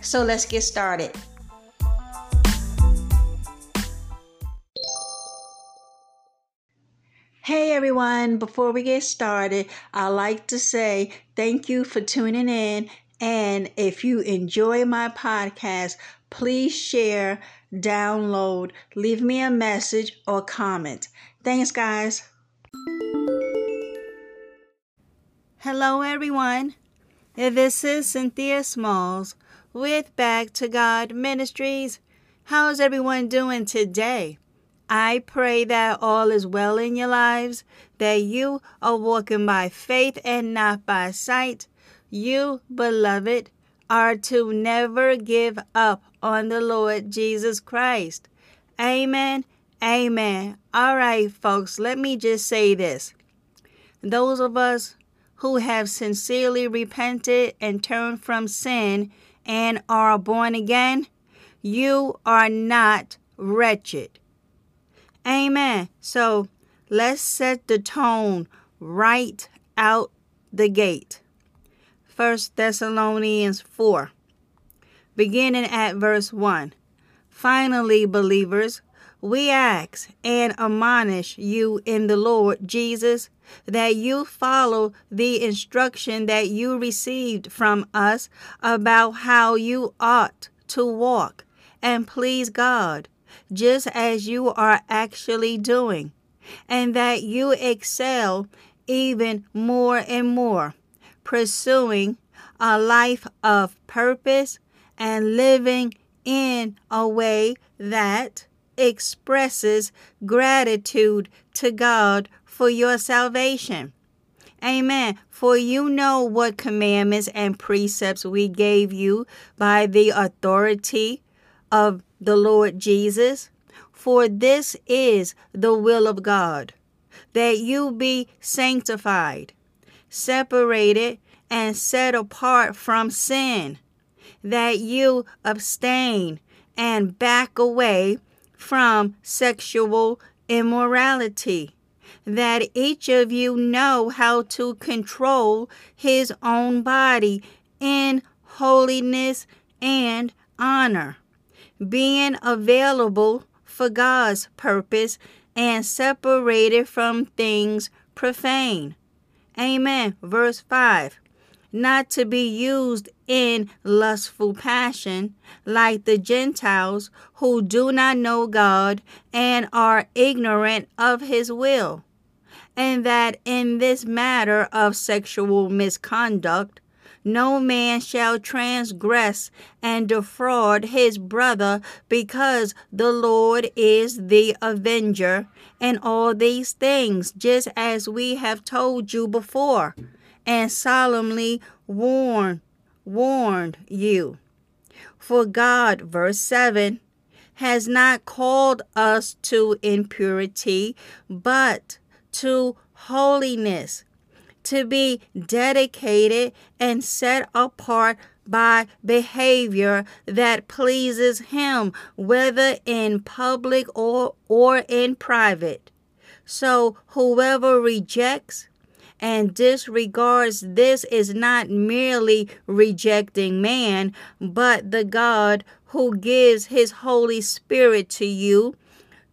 so let's get started. Hey everyone, before we get started, I'd like to say thank you for tuning in. And if you enjoy my podcast, please share download, leave me a message or comment. Thanks, guys. Hello, everyone. This is Cynthia Smalls with Back to God Ministries. How's everyone doing today? I pray that all is well in your lives, that you are walking by faith and not by sight. You, beloved, are to never give up on the Lord Jesus Christ. Amen. Amen. All right, folks, let me just say this. Those of us who have sincerely repented and turned from sin and are born again, you are not wretched. Amen. So let's set the tone right out the gate. 1 Thessalonians 4, beginning at verse 1. Finally, believers, we ask and admonish you in the Lord Jesus that you follow the instruction that you received from us about how you ought to walk and please God, just as you are actually doing, and that you excel even more and more pursuing a life of purpose and living in a way that expresses gratitude to God for your salvation. Amen. For you know what commandments and precepts we gave you by the authority of the Lord Jesus. For this is the will of God, that you be sanctified, separated, and set apart from sin, that you abstain and back away from sexual immorality, that each of you know how to control his own body in holiness and honor, being available for God's purpose and separated from things profane Amen. Verse 5 Not to be used in lustful passion like the Gentiles who do not know God and are ignorant of his will. And that in this matter of sexual misconduct, no man shall transgress and defraud his brother, because the Lord is the avenger And all these things, just as we have told you before, and solemnly warn warned you. For God, verse 7, has not called us to impurity, but to holiness to be dedicated and set apart by behavior that pleases Him, whether in public or, or in private. So, whoever rejects and disregards this is not merely rejecting man, but the God who gives His Holy Spirit to you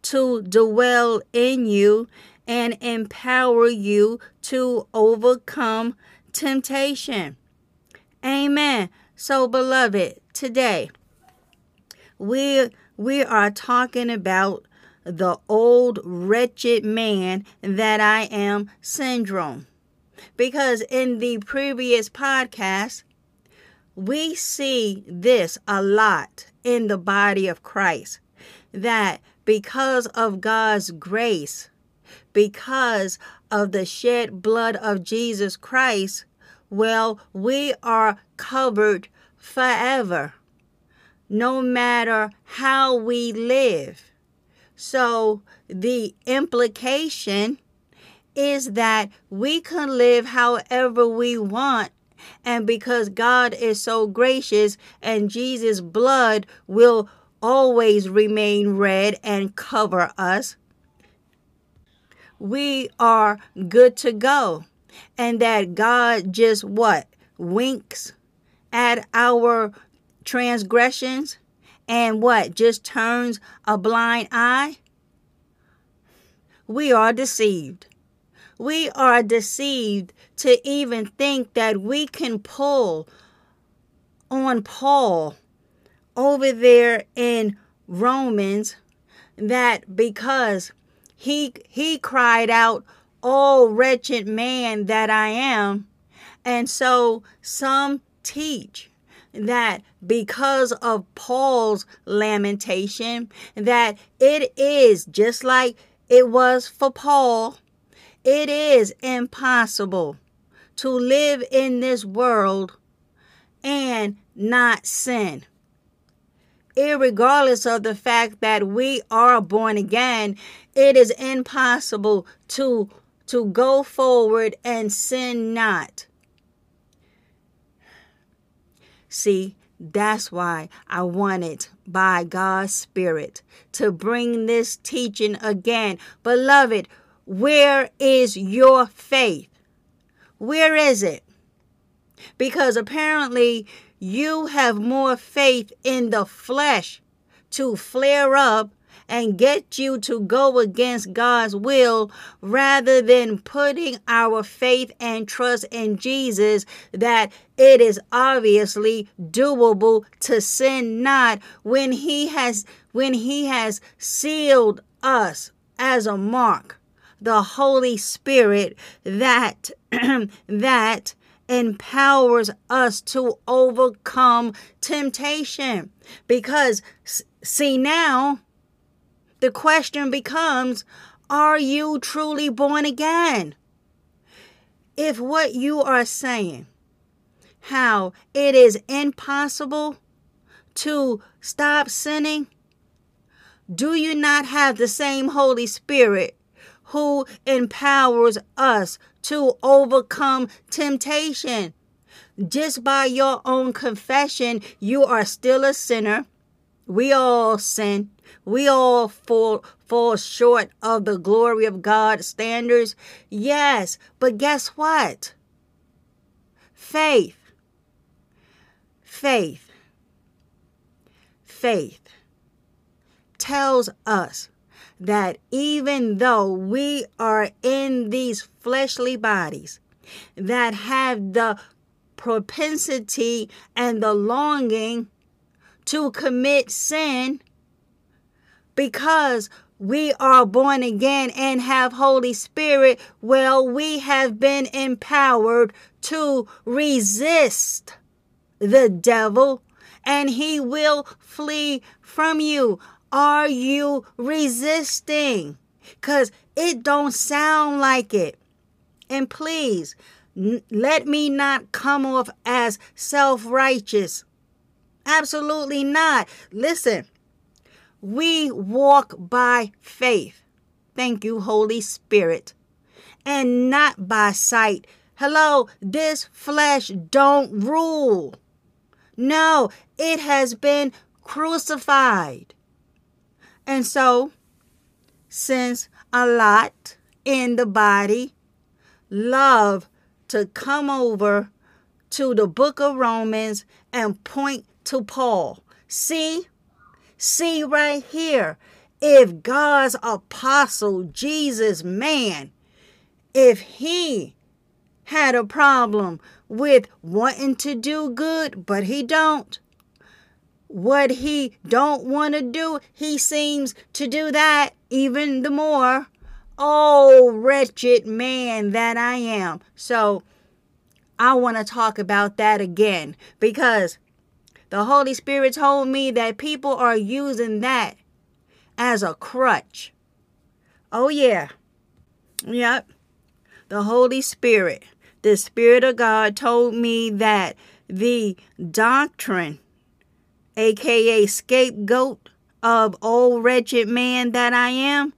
to dwell in you and empower you to overcome temptation. Amen. So, beloved, today we we are talking about the old wretched man that I am syndrome. Because in the previous podcast, we see this a lot in the body of Christ that because of God's grace, because of the shed blood of Jesus Christ, well, we are covered forever, no matter how we live. So, the implication is that we can live however we want. And because God is so gracious and Jesus' blood will always remain red and cover us, we are good to go. And that God just what? Winks at our transgressions and what? Just turns a blind eye? We are deceived. We are deceived to even think that we can pull on Paul over there in Romans that because he he cried out, "Oh wretched man that I am." And so some teach that because of Paul's lamentation that it is just like it was for Paul it is impossible to live in this world and not sin. Irregardless of the fact that we are born again, it is impossible to to go forward and sin not. See, that's why I wanted by God's Spirit to bring this teaching again. Beloved, where is your faith? Where is it? Because apparently you have more faith in the flesh to flare up and get you to go against God's will rather than putting our faith and trust in Jesus that it is obviously doable to sin not when he has when he has sealed us as a mark the Holy Spirit that that empowers us to overcome temptation. Because see now the question becomes are you truly born again? If what you are saying how it is impossible to stop sinning, do you not have the same Holy Spirit who empowers us to overcome temptation. Just by your own confession, you are still a sinner. We all sin. We all fall, fall short of the glory of God standards. Yes, but guess what? Faith. Faith. Faith tells us that even though we are in these fleshly bodies that have the propensity and the longing to commit sin because we are born again and have Holy Spirit, well, we have been empowered to resist the devil and he will flee from you. Are you resisting? Cuz it don't sound like it. And please, n- let me not come off as self-righteous. Absolutely not. Listen. We walk by faith. Thank you, Holy Spirit. And not by sight. Hello, this flesh don't rule. No, it has been crucified. And so, since a lot in the body love to come over to the book of Romans and point to Paul. See? See right here. If God's apostle, Jesus, man, if he had a problem with wanting to do good, but he don't, what he don't want to do, he seems to do that even the more. Oh, wretched man that I am. So I want to talk about that again because the Holy Spirit told me that people are using that as a crutch. Oh, yeah. Yep. The Holy Spirit, the Spirit of God told me that the doctrine, aka scapegoat of old wretched man that I am,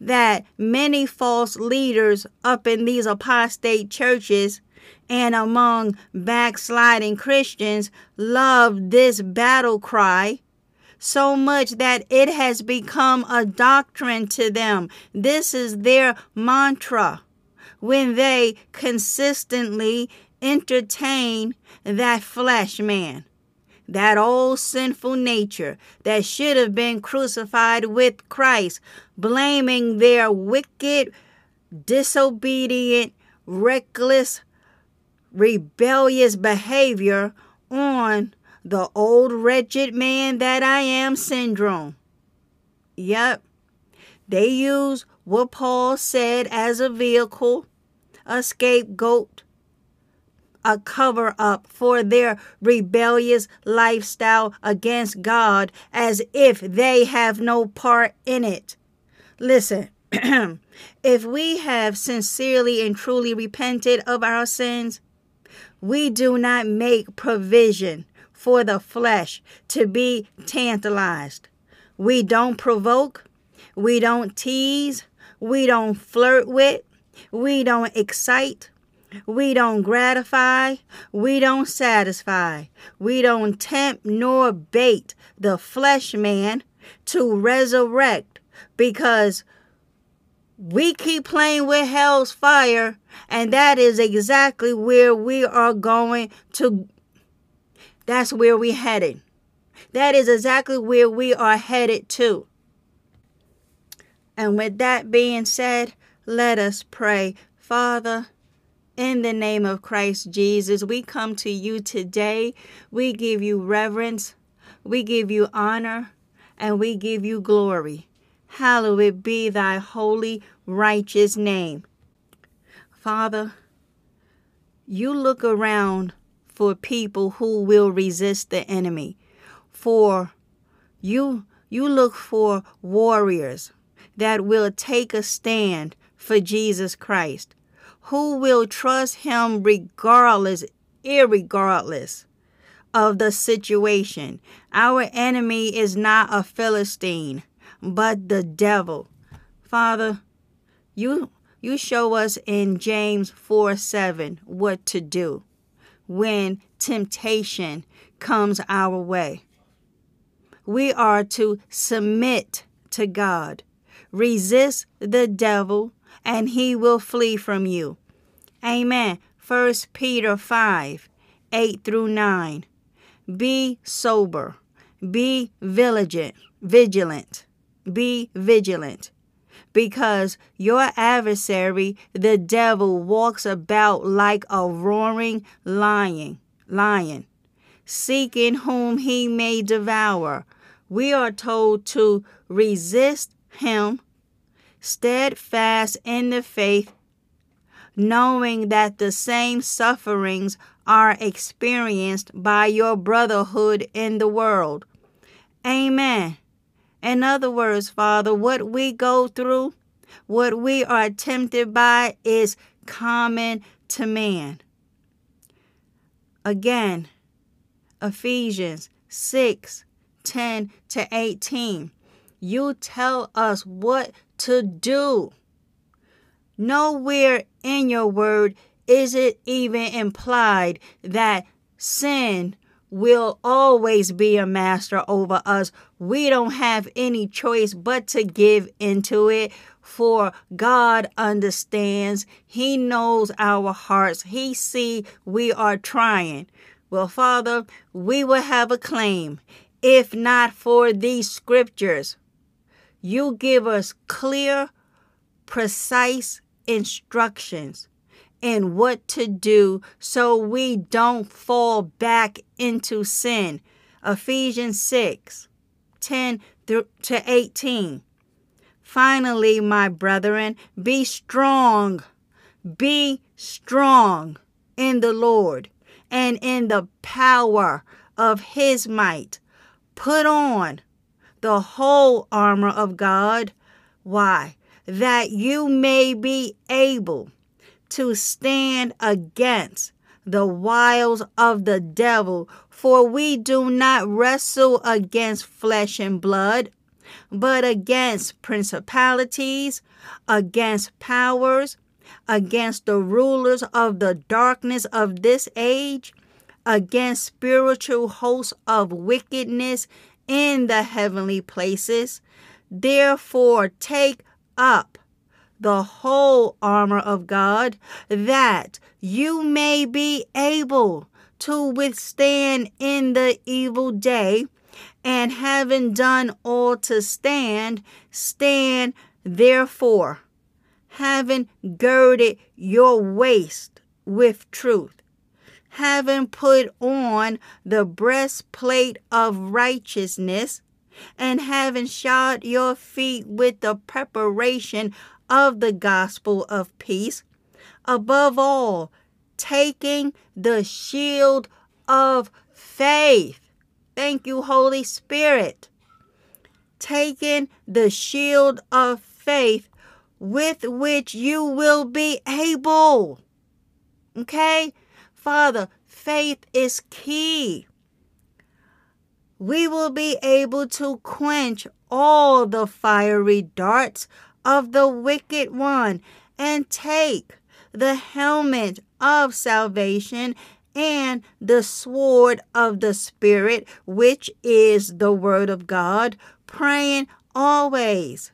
that many false leaders up in these apostate churches and among backsliding Christians love this battle cry so much that it has become a doctrine to them. This is their mantra when they consistently entertain that flesh man, that old sinful nature that should have been crucified with Christ, blaming their wicked, disobedient, reckless, rebellious behavior on the old wretched man that I am syndrome. Yep. They use what Paul said as a vehicle, a scapegoat, a cover up for their rebellious lifestyle against God as if they have no part in it. Listen, if we have sincerely and truly repented of our sins, we do not make provision for the flesh to be tantalized. We don't provoke, we don't tease, we don't flirt with, we don't excite, we don't gratify, we don't satisfy, we don't tempt nor bait the flesh man to resurrect because we keep playing with hell's fire, and that is exactly where we are going to. That's where we're headed. That is exactly where we are headed to. And with that being said, let us pray. Father, in the name of Christ Jesus, we come to you today. We give you reverence, we give you honor, and we give you glory. Hallowed be thy holy, righteous name. Father, you look around for people who will resist the enemy. For you you look for warriors that will take a stand for Jesus Christ, who will trust him regardless, irregardless of the situation. Our enemy is not a Philistine but the devil. Father, you you show us in James 4 7 what to do when temptation comes our way. We are to submit to God, resist the devil, and he will flee from you. Amen. 1 Peter 5 8 through 9. Be sober, be vigilant, vigilant be vigilant because your adversary the devil walks about like a roaring lion lion seeking whom he may devour we are told to resist him steadfast in the faith knowing that the same sufferings are experienced by your brotherhood in the world amen in other words, Father, what we go through, what we are tempted by is common to man. Again, Ephesians 6 10 to 18. You tell us what to do. Nowhere in your word is it even implied that sin will always be a master over us. We don't have any choice but to give into it. For God understands. He knows our hearts. He see we are trying. Well, Father, we will have a claim if not for these scriptures. You give us clear, precise instructions and what to do so we don't fall back into sin. Ephesians 6 10 to 18. Finally, my brethren, be strong. Be strong in the Lord and in the power of his might. Put on the whole armor of God. Why? That you may be able to stand against the wiles of the devil. For we do not wrestle against flesh and blood, but against principalities, against powers, against the rulers of the darkness of this age, against spiritual hosts of wickedness in the heavenly places. Therefore, take up the whole armor of God, that you may be able to withstand in the evil day, and having done all to stand, stand therefore, having girded your waist with truth, having put on the breastplate of righteousness, and having shod your feet with the preparation of the gospel of peace. Above all, taking the shield of faith. Thank you, Holy Spirit. Taking the shield of faith with which you will be able. Okay? Father, faith is key. We will be able to quench all the fiery darts of the wicked one and take the helmet of salvation and the sword of the Spirit, which is the Word of God, praying always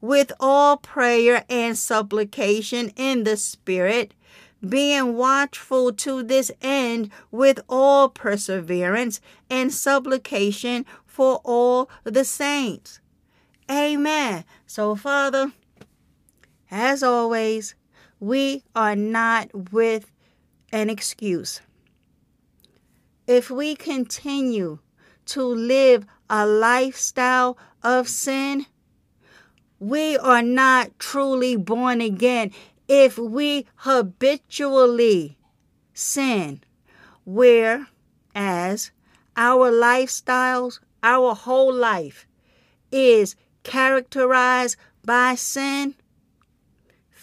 with all prayer and supplication in the Spirit, being watchful to this end with all perseverance and supplication for all the saints. Amen. So, Father, as always, we are not with an excuse. If we continue to live a lifestyle of sin, we are not truly born again if we habitually sin, whereas our lifestyles, our whole life is characterized by sin?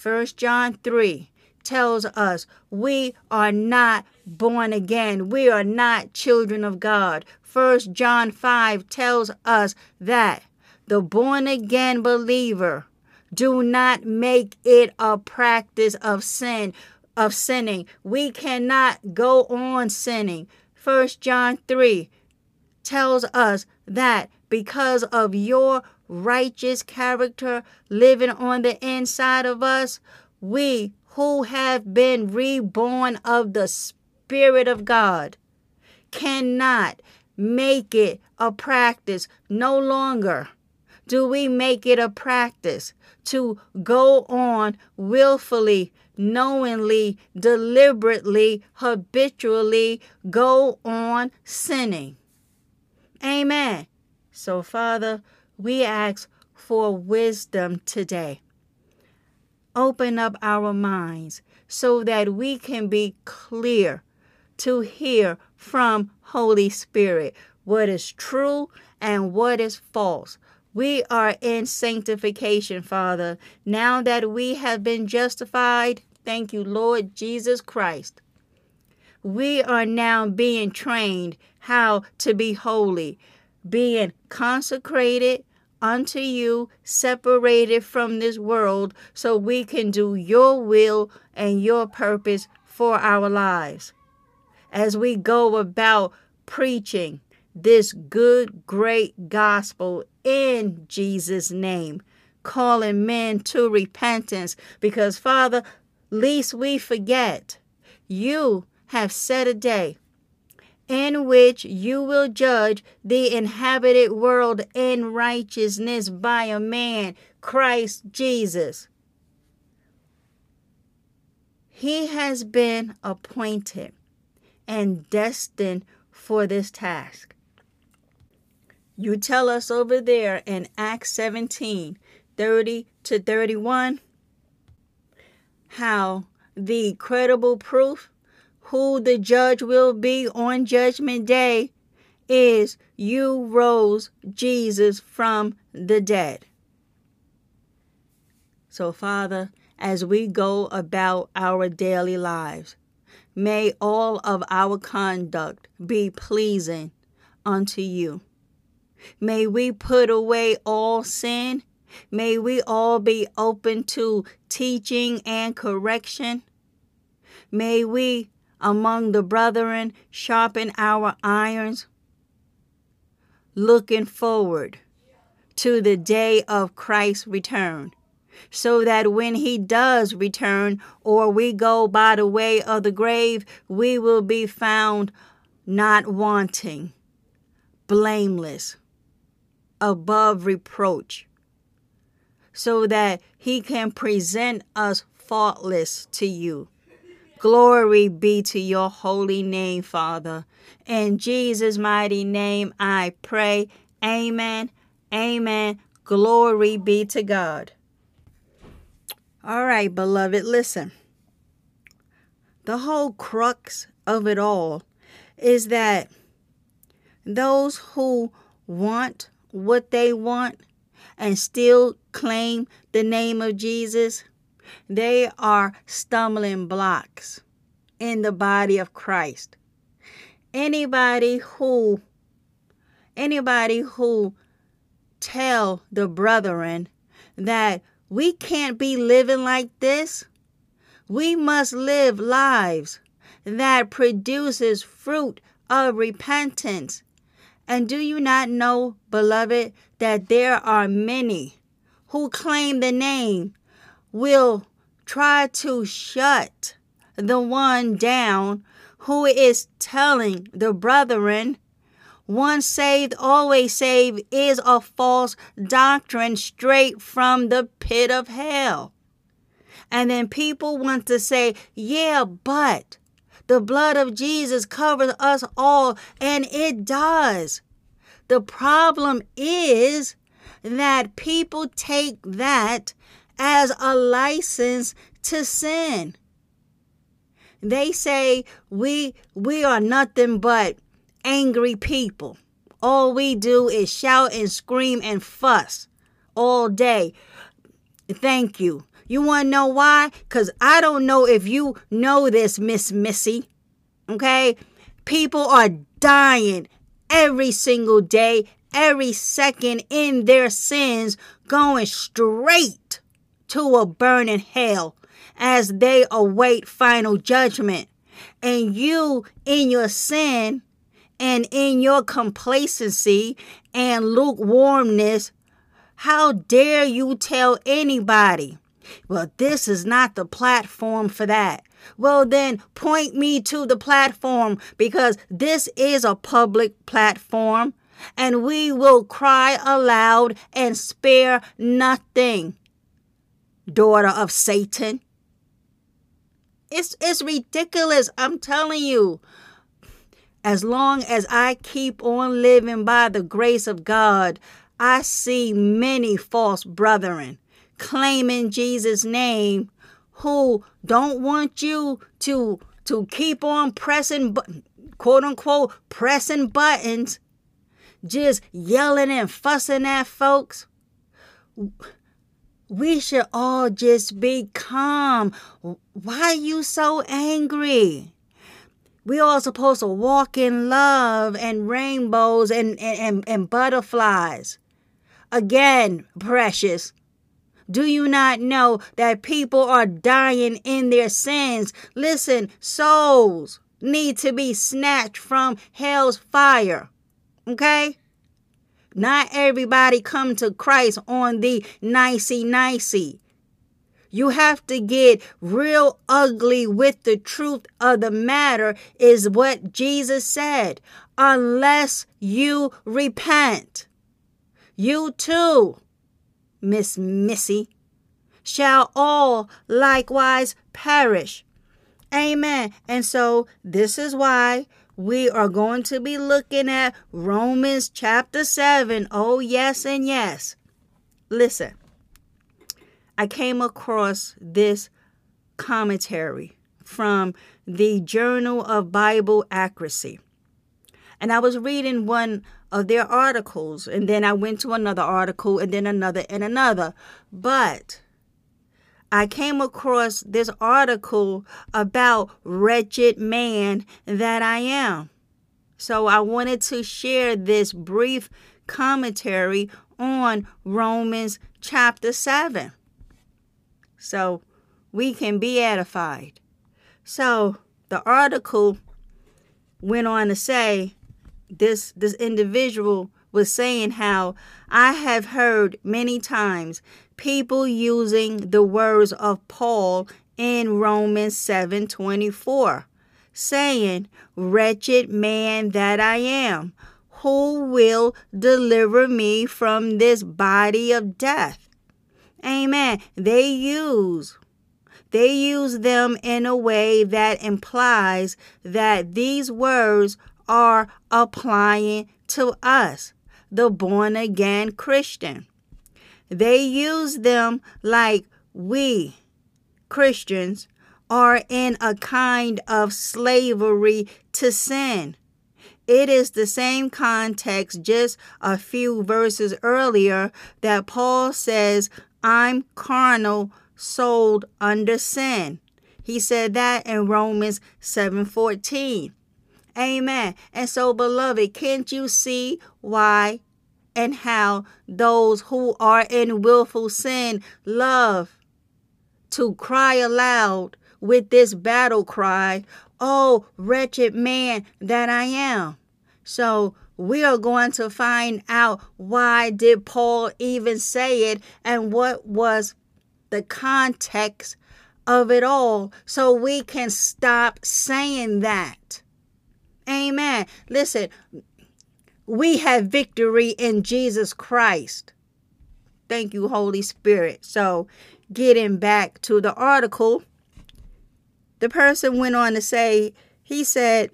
1 John 3 tells us we are not born again. We are not children of God. 1 John 5 tells us that the born again believer do not make it a practice of sin of sinning. We cannot go on sinning. First John 3 tells us that because of your righteous character living on the inside of us, we who have been reborn of the Spirit of God cannot make it a practice. No longer do we make it a practice to go on willfully, knowingly, deliberately, habitually go on sinning. Amen. So, Father, we ask for wisdom today. Open up our minds so that we can be clear to hear from Holy Spirit what is true and what is false. We are in sanctification, Father. Now that we have been justified, thank you, Lord Jesus Christ. We are now being trained how to be holy, being consecrated unto you, separated from this world, so we can do your will and your purpose for our lives. As we go about preaching this good, great gospel in Jesus' name, calling men to repentance, because, Father, least we forget, you have set a day in which you will judge the inhabited world in righteousness by a man, Christ Jesus. He has been appointed and destined for this task. You tell us over there in Acts 17 30 to 31 how the credible proof who the judge will be on Judgment Day is you rose Jesus from the dead. So, Father, as we go about our daily lives, may all of our conduct be pleasing unto you. May we put away all sin. May we all be open to teaching and correction. May we, among the brethren, sharpen our irons, looking forward to the day of Christ's return, so that when he does return, or we go by the way of the grave, we will be found not wanting, blameless, above reproach, so that he can present us faultless to you. Glory be to your holy name, Father. In Jesus' mighty name I pray. Amen. Amen. Glory be to God. All right, beloved, listen. The whole crux of it all is that those who want what they want and still claim the name of Jesus, they are stumbling blocks in the body of Christ. Anybody who anybody who tell the brethren that we can't be living like this, we must live lives that produces fruit of repentance. And do you not know, beloved, that there are many who claim the name will try to shut the one down who is telling the brethren once saved, always saved is a false doctrine straight from the pit of hell. And then people want to say, yeah, but the blood of Jesus covers us all, and it does. The problem is that people take that as a license to sin. They say we we are nothing but angry people. All we do is shout and scream and fuss all day. Thank you. You want to know why? Cuz I don't know if you know this, Miss Missy. Okay? People are dying every single day, every second in their sins, going straight to a burning hell as they await final judgment. And you, in your sin and in your complacency and lukewarmness, how dare you tell anybody? Well, this is not the platform for that. Well, then point me to the platform because this is a public platform and we will cry aloud and spare nothing. Daughter of Satan. It's, it's ridiculous. I'm telling you. As long as I keep on living by the grace of God, I see many false brethren claiming Jesus' name who don't want you to to keep on pressing quote unquote pressing buttons just yelling and fussing at folks. We should all just be calm. Why are you so angry? We all supposed to walk in love and rainbows and, and, and, and butterflies. Again precious do you not know that people are dying in their sins? Listen, souls need to be snatched from hell's fire. Okay? Not everybody come to Christ on the nicey nicey. You have to get real ugly with the truth of the matter, is what Jesus said. Unless you repent, you too Miss Missy, shall all likewise perish. Amen. And so this is why we are going to be looking at Romans chapter 7. Oh, yes, and yes. Listen, I came across this commentary from the Journal of Bible Accuracy. And I was reading one of their articles, and then I went to another article, and then another, and another. But I came across this article about wretched man that I am. So I wanted to share this brief commentary on Romans chapter 7. So we can be edified. So the article went on to say this this individual was saying how I have heard many times people using the words of Paul in Romans 7:24 saying, "Wretched man that I am, who will deliver me from this body of death?" Amen. They use they use them in a way that implies that these words are applying to us, the born again Christian. They use them like we, Christians, are in a kind of slavery to sin. It is the same context just a few verses earlier that Paul says, I'm carnal, sold under sin. He said that in Romans 7:14. Amen. And so beloved, can't you see why and how those who are in willful sin love to cry aloud with this battle cry, Oh, wretched man that I am. So we are going to find out why did Paul even say it and what was the context of it all so we can stop saying that. Amen. Listen, we have victory in Jesus Christ. Thank you, Holy Spirit. So, getting back to the article, the person went on to say, he said,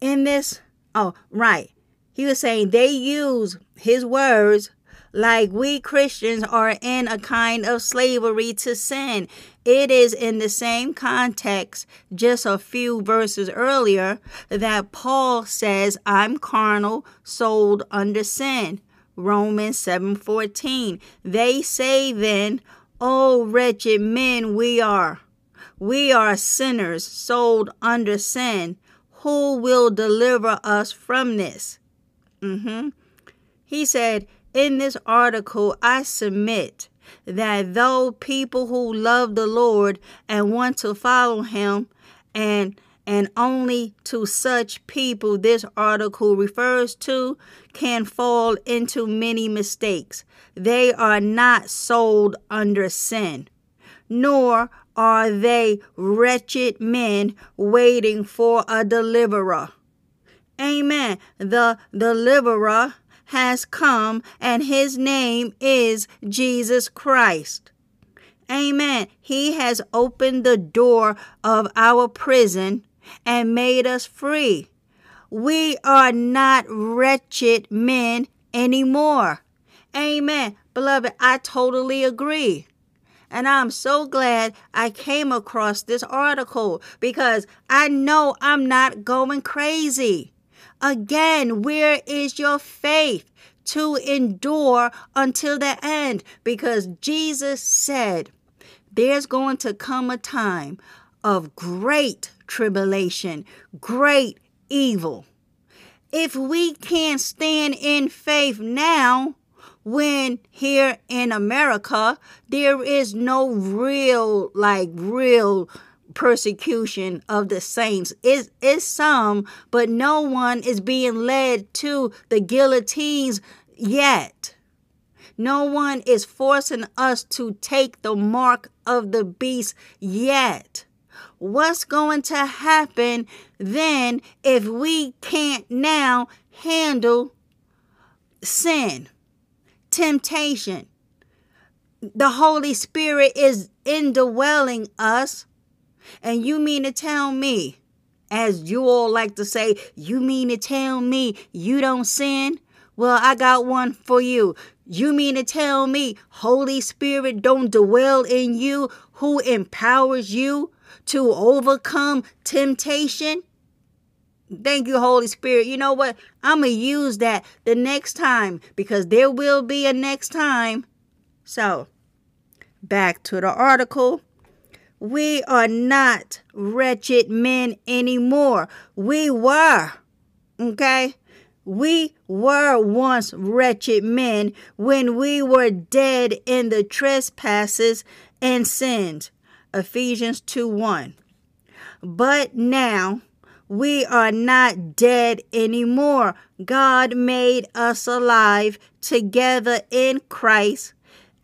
in this, oh, right. He was saying they use his words like we Christians are in a kind of slavery to sin. It is in the same context, just a few verses earlier, that Paul says, I'm carnal, sold under sin. Romans 7:14. They say then, "Oh wretched men we are. We are sinners, sold under sin. Who will deliver us from this?" Mhm. He said, in this article, I submit that though people who love the Lord and want to follow him and and only to such people this article refers to can fall into many mistakes. They are not sold under sin, nor are they wretched men waiting for a deliverer. Amen. The deliverer has come, and his name is Jesus Christ. Amen. He has opened the door of our prison and made us free. We are not wretched men anymore. Amen. Beloved, I totally agree. And I'm so glad I came across this article because I know I'm not going crazy. Again, where is your faith to endure until the end? Because Jesus said, there's going to come a time of great tribulation, great evil. If we can't stand in faith now, when here in America, there is no real, like, real persecution of the saints. It is some, but no one is being led to the guillotines yet. No one is forcing us to take the mark of the beast yet. What's going to happen then if we can't now handle sin, temptation? The Holy Spirit is indwelling us and you mean to tell me, as you all like to say, you mean to tell me you don't sin? Well, I got one for you. You mean to tell me Holy Spirit don't dwell in you who empowers you to overcome temptation? Thank you, Holy Spirit. You know what? I'm going to use that the next time because there will be a next time. So, back to the article. We are not wretched men anymore. We were. Okay? We were once wretched men when we were dead in the trespasses and sins. Ephesians 2 1. But now we are not dead anymore. God made us alive together in Christ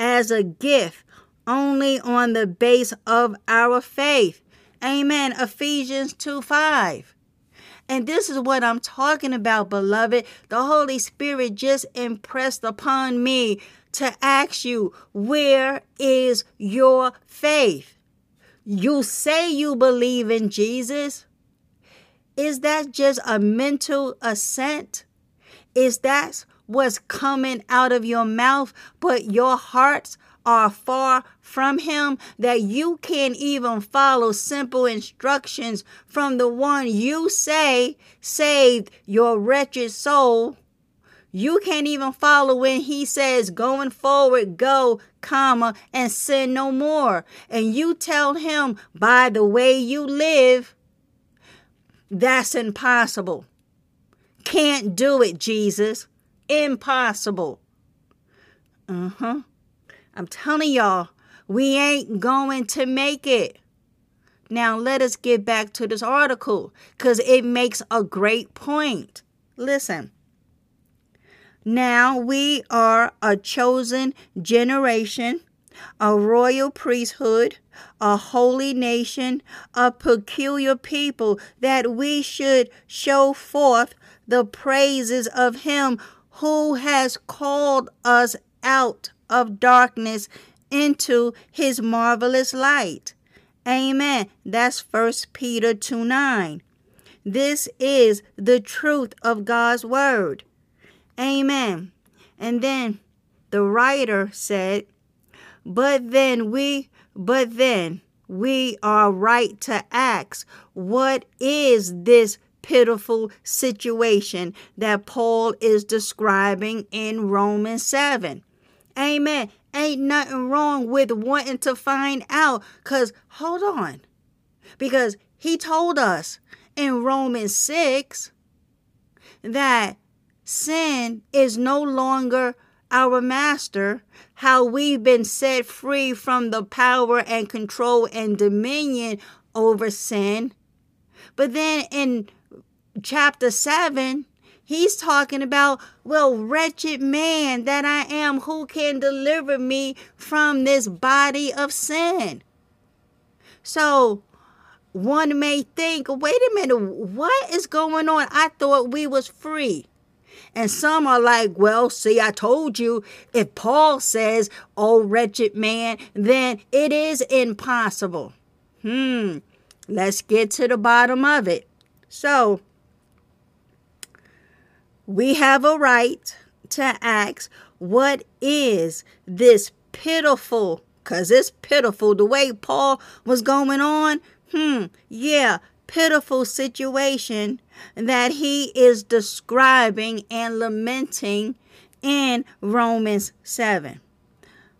as a gift only on the base of our faith. Amen. Ephesians 2 5. And this is what I'm talking about, beloved. The Holy Spirit just impressed upon me to ask you, where is your faith? You say you believe in Jesus. Is that just a mental assent? Is that what's coming out of your mouth, but your hearts are far from Him that you can't even follow simple instructions from the one you say saved your wretched soul? You can't even follow when he says, going forward, go, comma, and sin no more. And you tell him, by the way you live, that's impossible. Can't do it, Jesus. Impossible. Uh huh. I'm telling y'all, we ain't going to make it. Now, let us get back to this article because it makes a great point. Listen. Now we are a chosen generation, a royal priesthood, a holy nation, a peculiar people, that we should show forth the praises of Him who has called us out of darkness into His marvelous light. Amen. That's First Peter 2 9. This is the truth of God's word. Amen. And then the writer said, But then we, but then we are right to ask, what is this pitiful situation that Paul is describing in Romans 7? Amen. Ain't nothing wrong with wanting to find out. Because, hold on. Because he told us in Romans 6 that sin is no longer our master, how we've been set free from the power and control and dominion over sin. But then in chapter 7, he's talking about, well, wretched man that I am, who can deliver me from this body of sin? So, one may think, wait a minute, what is going on? I thought we was free. And some are like, well, see, I told you, if Paul says, oh, wretched man, then it is impossible. Hmm, let's get to the bottom of it. So, we have a right to ask, what is this pitiful, because it's pitiful the way Paul was going on? Hmm, yeah, pitiful situation that he is describing and lamenting in Romans 7.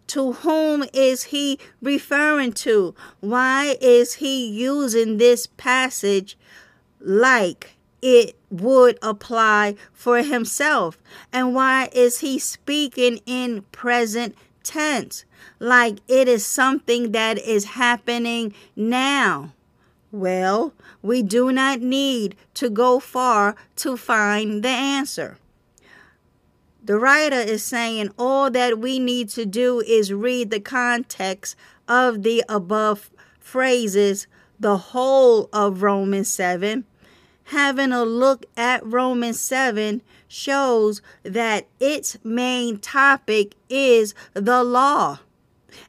To whom is he referring to? Why is he using this passage like it would apply for himself? And why is he speaking in present tense? Like it is something that is happening now. Well, we do not need to go far to find the answer. The writer is saying all that we need to do is read the context of the above phrases, the whole of Romans 7. Having a look at Romans 7 shows that its main topic is the law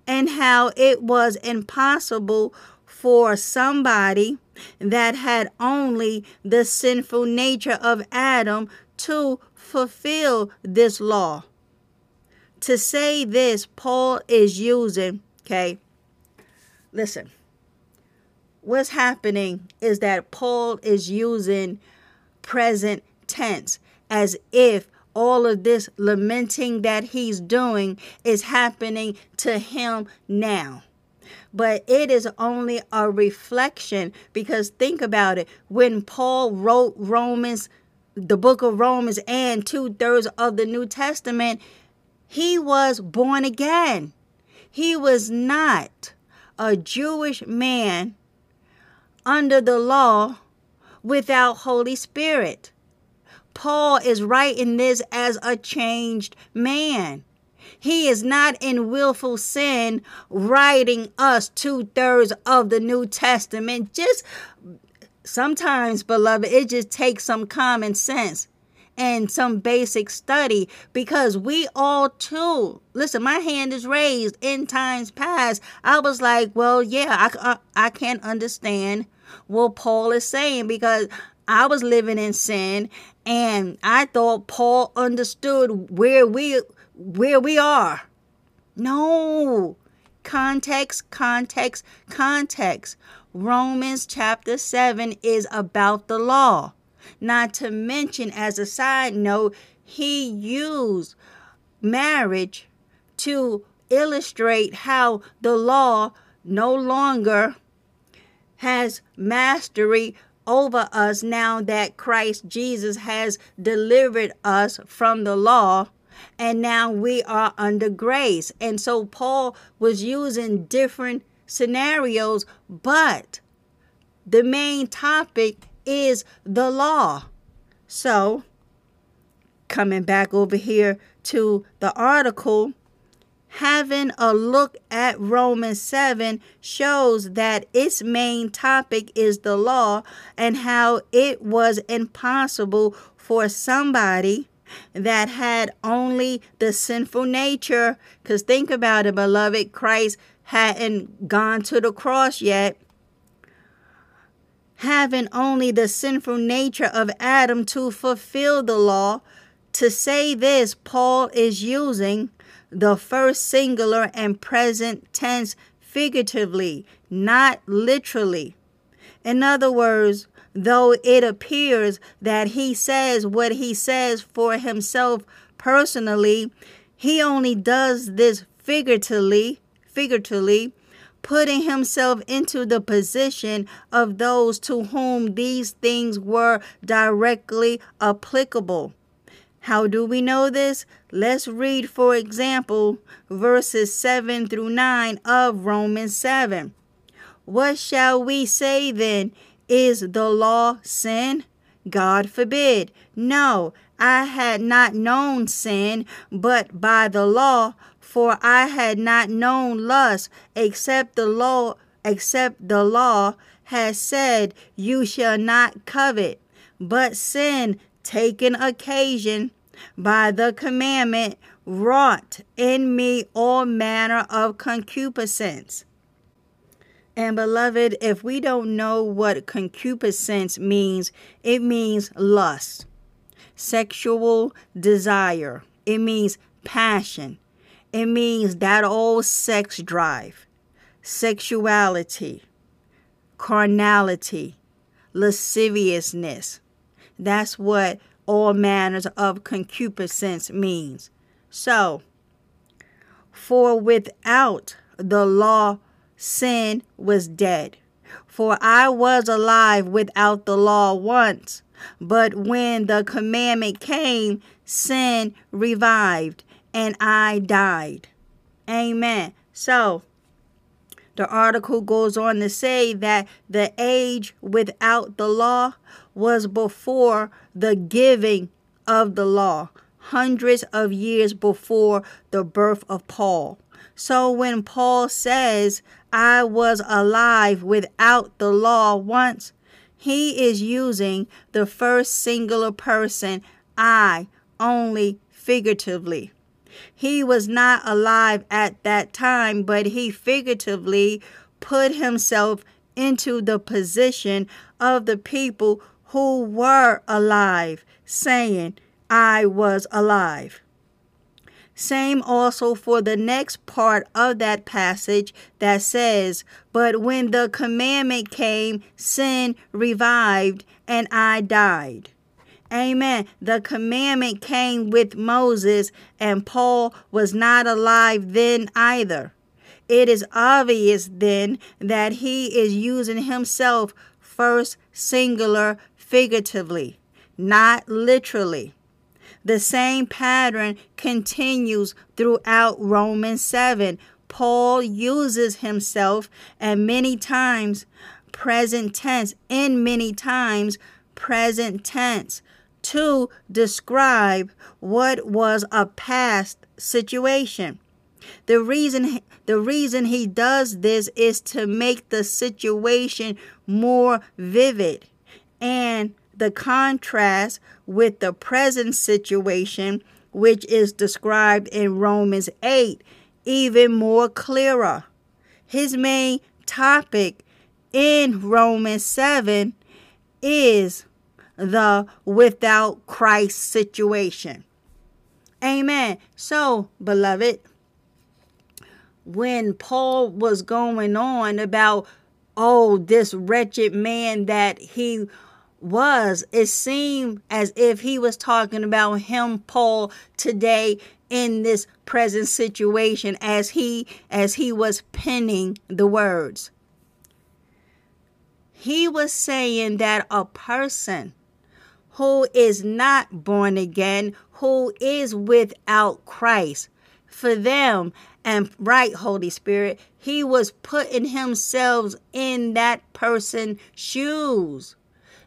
and how it was impossible for somebody that had only the sinful nature of Adam to fulfill this law. To say this, Paul is using, okay, listen, what's happening is that Paul is using present tense, as if all of this lamenting that he's doing is happening to him now. But it is only a reflection because think about it. When Paul wrote Romans, the book of Romans, and two thirds of the New Testament, he was born again. He was not a Jewish man under the law without Holy Spirit. Paul is writing this as a changed man. He is not in willful sin writing us two thirds of the New Testament. Just sometimes, beloved, it just takes some common sense and some basic study because we all too listen my hand is raised in times past i was like well yeah i, I, uh, I can't understand what paul is saying because i was living in sin and I thought Paul understood where we where we are. No. Context, context, context. Romans chapter 7 is about the law. Not to mention, as a side note, he used marriage to illustrate how the law no longer has mastery over us now that Christ Jesus has delivered us from the law and now we are under grace. And so Paul was using different scenarios, but the main topic is the law. So, coming back over here to the article, having a look at Romans 7 shows that its main topic is the law and how it was impossible for somebody that had only the sinful nature. Because think about it, beloved, Christ hadn't gone to the cross yet. Having only the sinful nature of Adam to fulfill the law. To say this, Paul is using the first singular and present tense figuratively, not literally. In other words, though it appears that he says what he says for himself personally, he only does this figuratively, figuratively, putting himself into the position of those to whom these things were directly applicable. How do we know this? Let's read, for example, verses 7 through 9 of Romans 7. What shall we say then? Is the law sin? God forbid. No, I had not known sin, but by the law, for I had not known lust, except the law, except the law has said, You shall not covet. But sin taken occasion by the commandment wrought in me all manner of concupiscence. And beloved, if we don't know what concupiscence means, it means lust, sexual desire, it means passion, it means that old sex drive, sexuality, carnality, lasciviousness. That's what all manners of concupiscence means. So, for without the law, sin was dead. For I was alive without the law once, but when the commandment came, sin revived, and I died. Amen. So, the article goes on to say that the age without the law was before the giving of the law, hundreds of years before the birth of Paul. So when Paul says, I was alive without the law once, he is using the first singular person, I, only figuratively. He was not alive at that time, but he figuratively put himself into the position of the people who were alive, saying, I was alive. Same also for the next part of that passage that says, But when the commandment came, sin revived, and I died. Amen. The commandment came with Moses, and Paul was not alive then either. It is obvious then that he is using himself first singular figuratively, not literally. The same pattern continues throughout Romans 7. Paul uses himself and many times present tense, in many times present tense, to describe what was a past situation. The reason the reason he does this is to make the situation more vivid and the contrast with the present situation which is described in Romans 8 even more clearer. His main topic in Romans 7 is the without Christ situation. Amen. So, beloved, when Paul was going on about, oh, this wretched man that he was, it seemed as if he was talking about him, Paul, today in this present situation as he as he was penning the words. He was saying that a person who is not born again, who is without Christ, for them and right holy spirit he was putting himself in that person's shoes.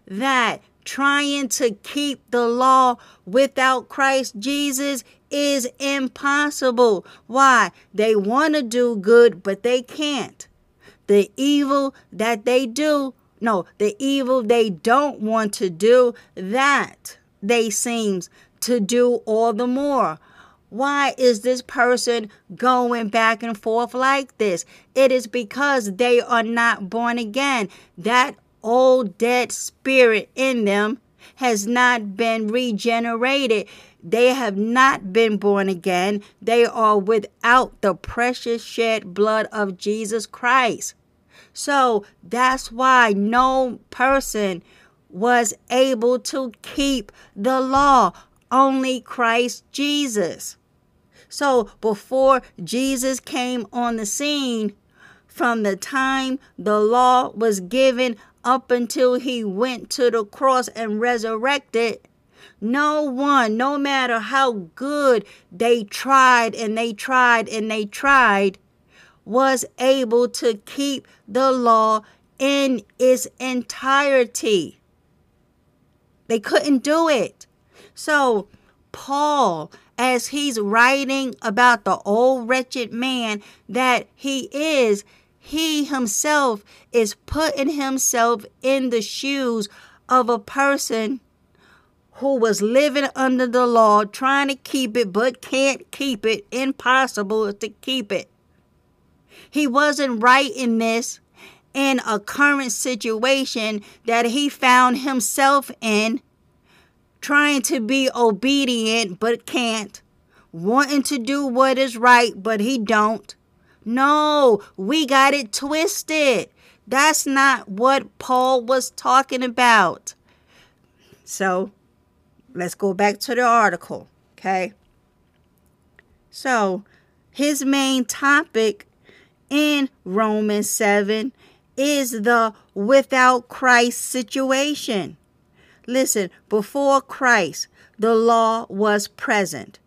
That trying to keep the law without christ jesus is impossible. Why? They want to do good but they can't. The evil that they do no the evil they don't want to do that they seems to do all the more why is this person going back and forth like this? It is because they are not born again. That old dead spirit in them has not been regenerated. They have not been born again. They are without the precious shed blood of Jesus Christ. So that's why no person was able to keep the law only Christ Jesus. So before Jesus came on the scene, from the time the law was given up until he went to the cross and resurrected, no one, no matter how good they tried and they tried and they tried, was able to keep the law in its entirety. They couldn't do it. So, Paul, as he's writing about the old wretched man that he is, he himself is putting himself in the shoes of a person who was living under the law, trying to keep it, but can't keep it, impossible to keep it. He wasn't right in this in a current situation that he found himself in trying to be obedient but can't, wanting to do what is right but he don't. No, we got it twisted. That's not what Paul was talking about. So, let's go back to the article, okay? So, his main topic in Romans 7 is the without Christ situation. Listen, before Christ, the law was present.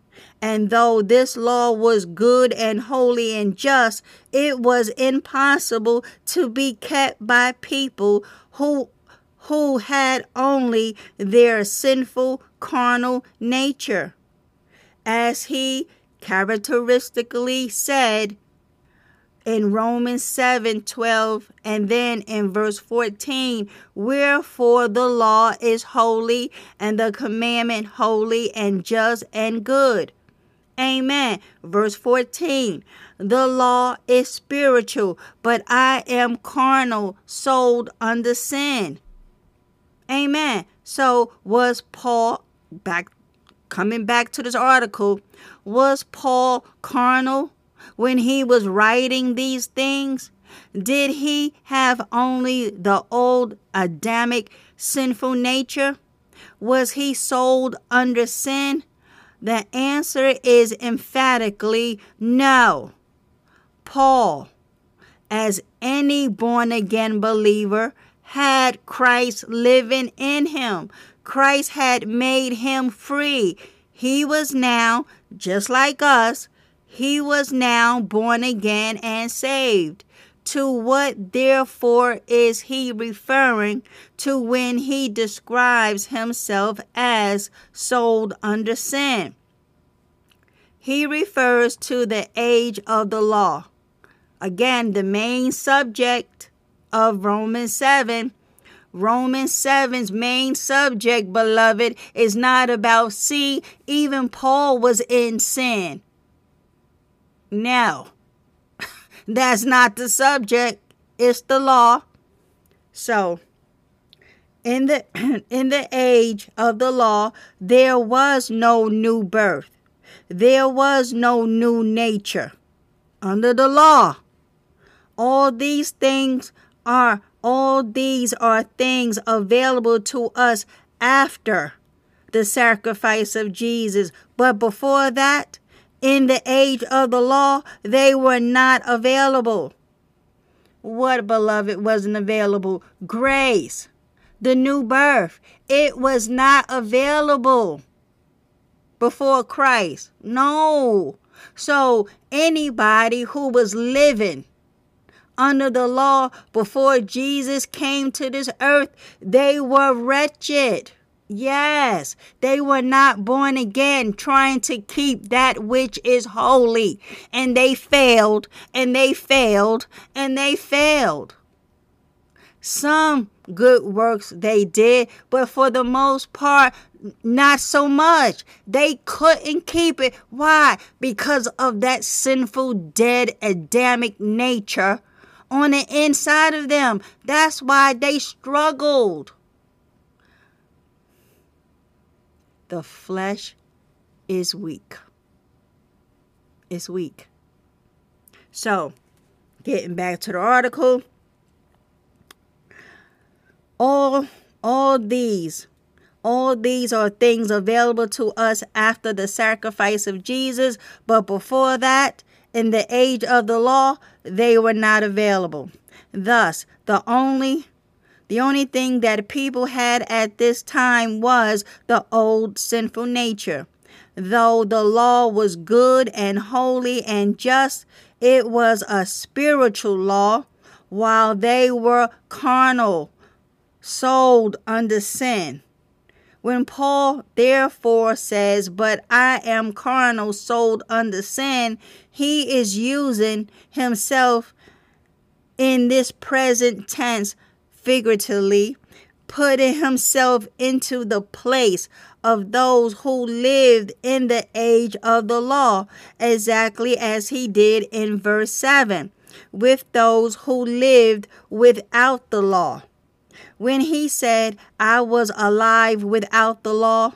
And though this law was good and holy and just, it was impossible to be kept by people who who had only their sinful carnal nature. As he characteristically said, in Romans 7 12, and then in verse 14, wherefore the law is holy, and the commandment holy and just and good. Amen. Verse 14, the law is spiritual, but I am carnal, sold under sin. Amen. So was Paul back coming back to this article, was Paul carnal? When he was writing these things? Did he have only the old Adamic sinful nature? Was he sold under sin? The answer is emphatically no. Paul, as any born again believer, had Christ living in him. Christ had made him free. He was now, just like us, he was now born again and saved. To what therefore is he referring to when he describes himself as sold under sin? He refers to the age of the law. Again, the main subject of Romans 7 Romans 7's main subject, beloved, is not about see, even Paul was in sin. No, that's not the subject. It's the law. So, in the in the age of the law, there was no new birth. There was no new nature. Under the law, all these things are all these are things available to us after the sacrifice of Jesus. But before that, in the age of the law, they were not available. What, beloved, wasn't available? Grace, the new birth. It was not available before Christ. No. So anybody who was living under the law before Jesus came to this earth, they were wretched. Yes, they were not born again trying to keep that which is holy. And they failed, and they failed, and they failed. Some good works they did, but for the most part, not so much. They couldn't keep it. Why? Because of that sinful, dead, Adamic nature on the inside of them. That's why they struggled. The flesh is weak. It's weak. So, getting back to the article, all all these all these are things available to us after the sacrifice of Jesus, but before that, in the age of the law, they were not available. Thus, the only the only thing that people had at this time was the old sinful nature. Though the law was good and holy and just, it was a spiritual law, while they were carnal, sold under sin. When Paul therefore says, But I am carnal, sold under sin, he is using himself in this present tense figuratively, putting himself into the place of those who lived in the age of the law, exactly as he did in verse 7, with those who lived without the law. When he said, I was alive without the law,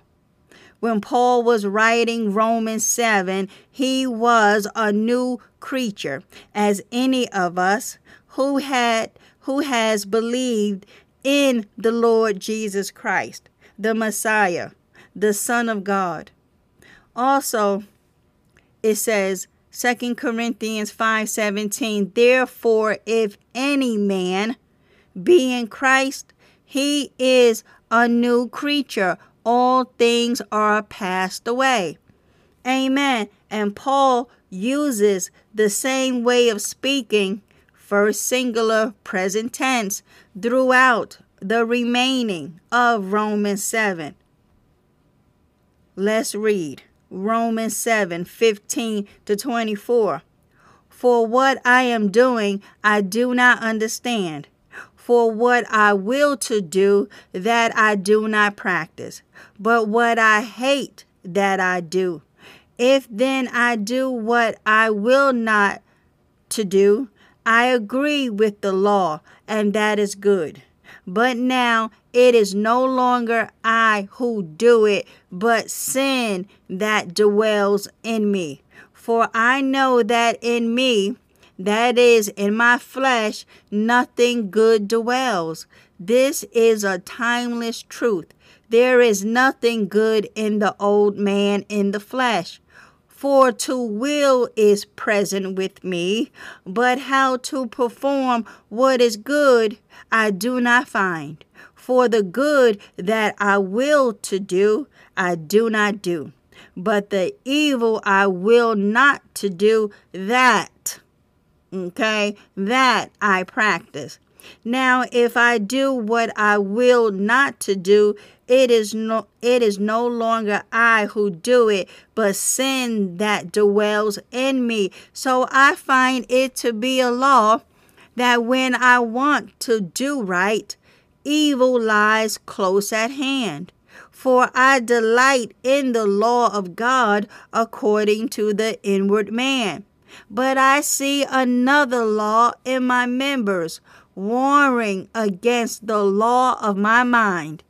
when Paul was writing Romans 7, he was a new creature, as any of us who had who has believed in the Lord Jesus Christ, the Messiah, the Son of God. Also, it says 2 Corinthians 5:17, therefore if any man be in Christ, he is a new creature. All things are passed away. Amen. And Paul uses the same way of speaking first singular present tense throughout the remaining of Romans 7. Let's read Romans 7 15 to 24. For what I am doing, I do not understand. For what I will to do, that I do not practice. But what I hate, that I do. If then I do what I will not to do, I agree with the law, and that is good. But now it is no longer I who do it, but sin that dwells in me. For I know that in me, that is, in my flesh, nothing good dwells. This is a timeless truth. there is nothing good in the old man in the flesh. For to will is present with me, but how to perform what is good I do not find. For the good that I will to do, I do not do. But the evil I will not to do, that, okay, that I practice. Now, if I do what I will not to do, it is no it is no longer I who do it, but sin that dwells in me. So I find it to be a law that when I want to do right, evil lies close at hand. For I delight in the law of God according to the inward man. But I see another law in my members, warring against the law of my mind,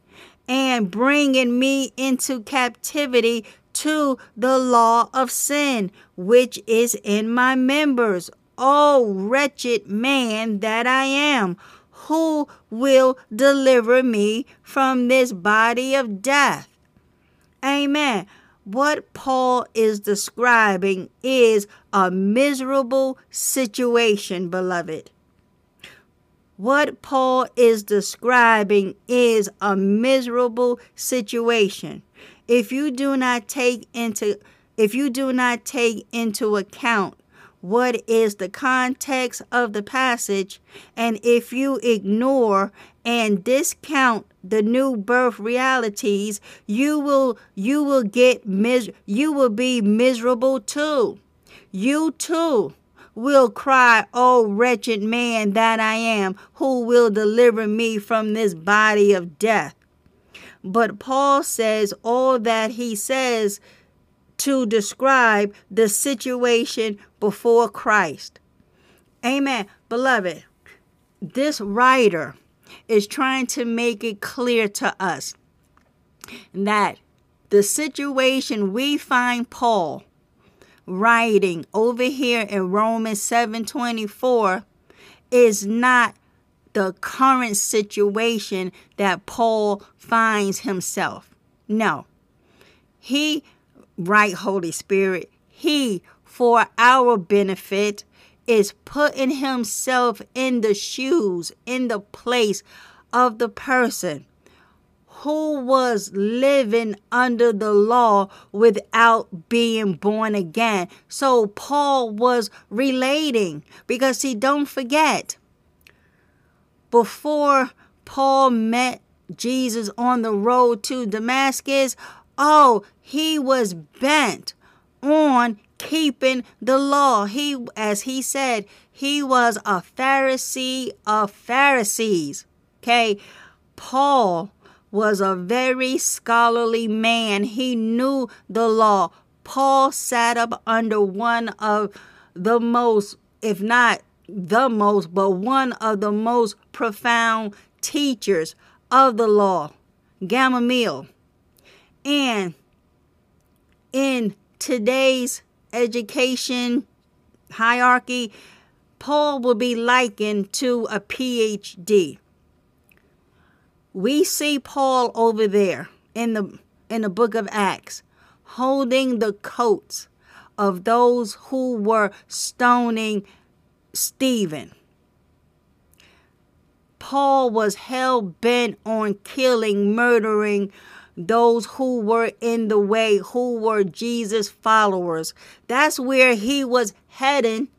and bringing me into captivity to the law of sin, which is in my members. O wretched man that I am! Who will deliver me from this body of death? Amen. What Paul is describing is a miserable situation, beloved. What Paul is describing is a miserable situation. If you do not take into if you do not take into account what is the context of the passage, and if you ignore and discount the new birth realities, you will you will get mis- you will be miserable too. You too will cry, Oh, wretched man that I am, who will deliver me from this body of death? But Paul says all that he says to describe the situation before Christ. Amen. Beloved, this writer is trying to make it clear to us that the situation we find Paul writing over here in Romans 7:24 is not the current situation that Paul finds himself. No. He right Holy Spirit, he for our benefit is putting himself in the shoes, in the place of the person who was living under the law without being born again. So Paul was relating because he don't forget before Paul met Jesus on the road to Damascus, oh, he was bent on keeping the law. He as he said, he was a Pharisee of Pharisees. Okay? Paul was a very scholarly man. He knew the law. Paul sat up under one of the most, if not the most, but one of the most profound teachers of the law, Gamaliel. And in today's education hierarchy, Paul will be likened to a PhD we see Paul over there in the in the book of Acts holding the coats of those who were stoning Stephen. Paul was hell bent on killing, murdering those who were in the way, who were Jesus' followers. That's where he was heading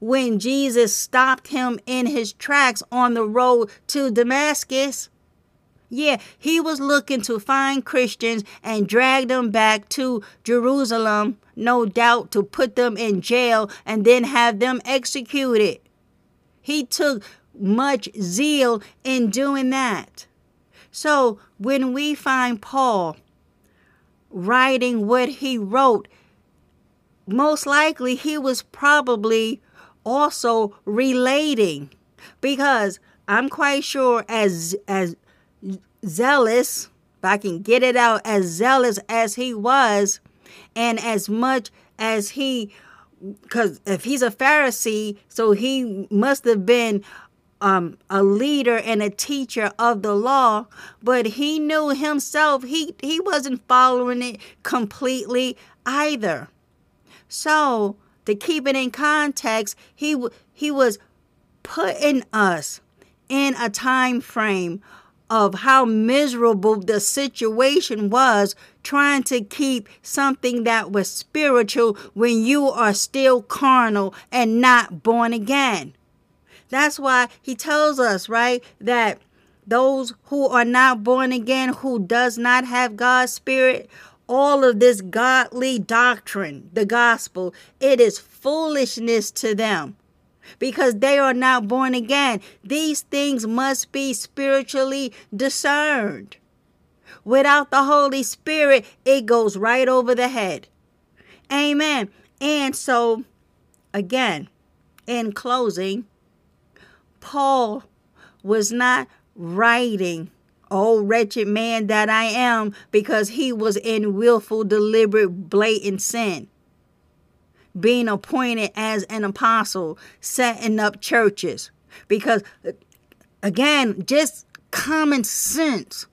when Jesus stopped him in his tracks on the road to Damascus. Yeah, he was looking to find Christians and drag them back to Jerusalem, no doubt to put them in jail and then have them executed. He took much zeal in doing that. So when we find Paul writing what he wrote, most likely he was probably also relating because I'm quite sure as as zealous, if I can get it out, as zealous as he was, and as much as he, because if he's a Pharisee, so he must have been um, a leader and a teacher of the law, but he knew himself he he wasn't following it completely either. So to keep it in context, he he was putting us in a time frame of how miserable the situation was trying to keep something that was spiritual when you are still carnal and not born again. That's why he tells us, right, that those who are not born again, who does not have God's spirit, all of this godly doctrine, the gospel, it is foolishness to them because they are not born again. These things must be spiritually discerned. Without the Holy Spirit, it goes right over the head. Amen. And so, again, in closing, Paul was not writing, Oh, wretched man that I am, because he was in willful, deliberate, blatant sin being appointed as an apostle, setting up churches. Because, again, just common sense.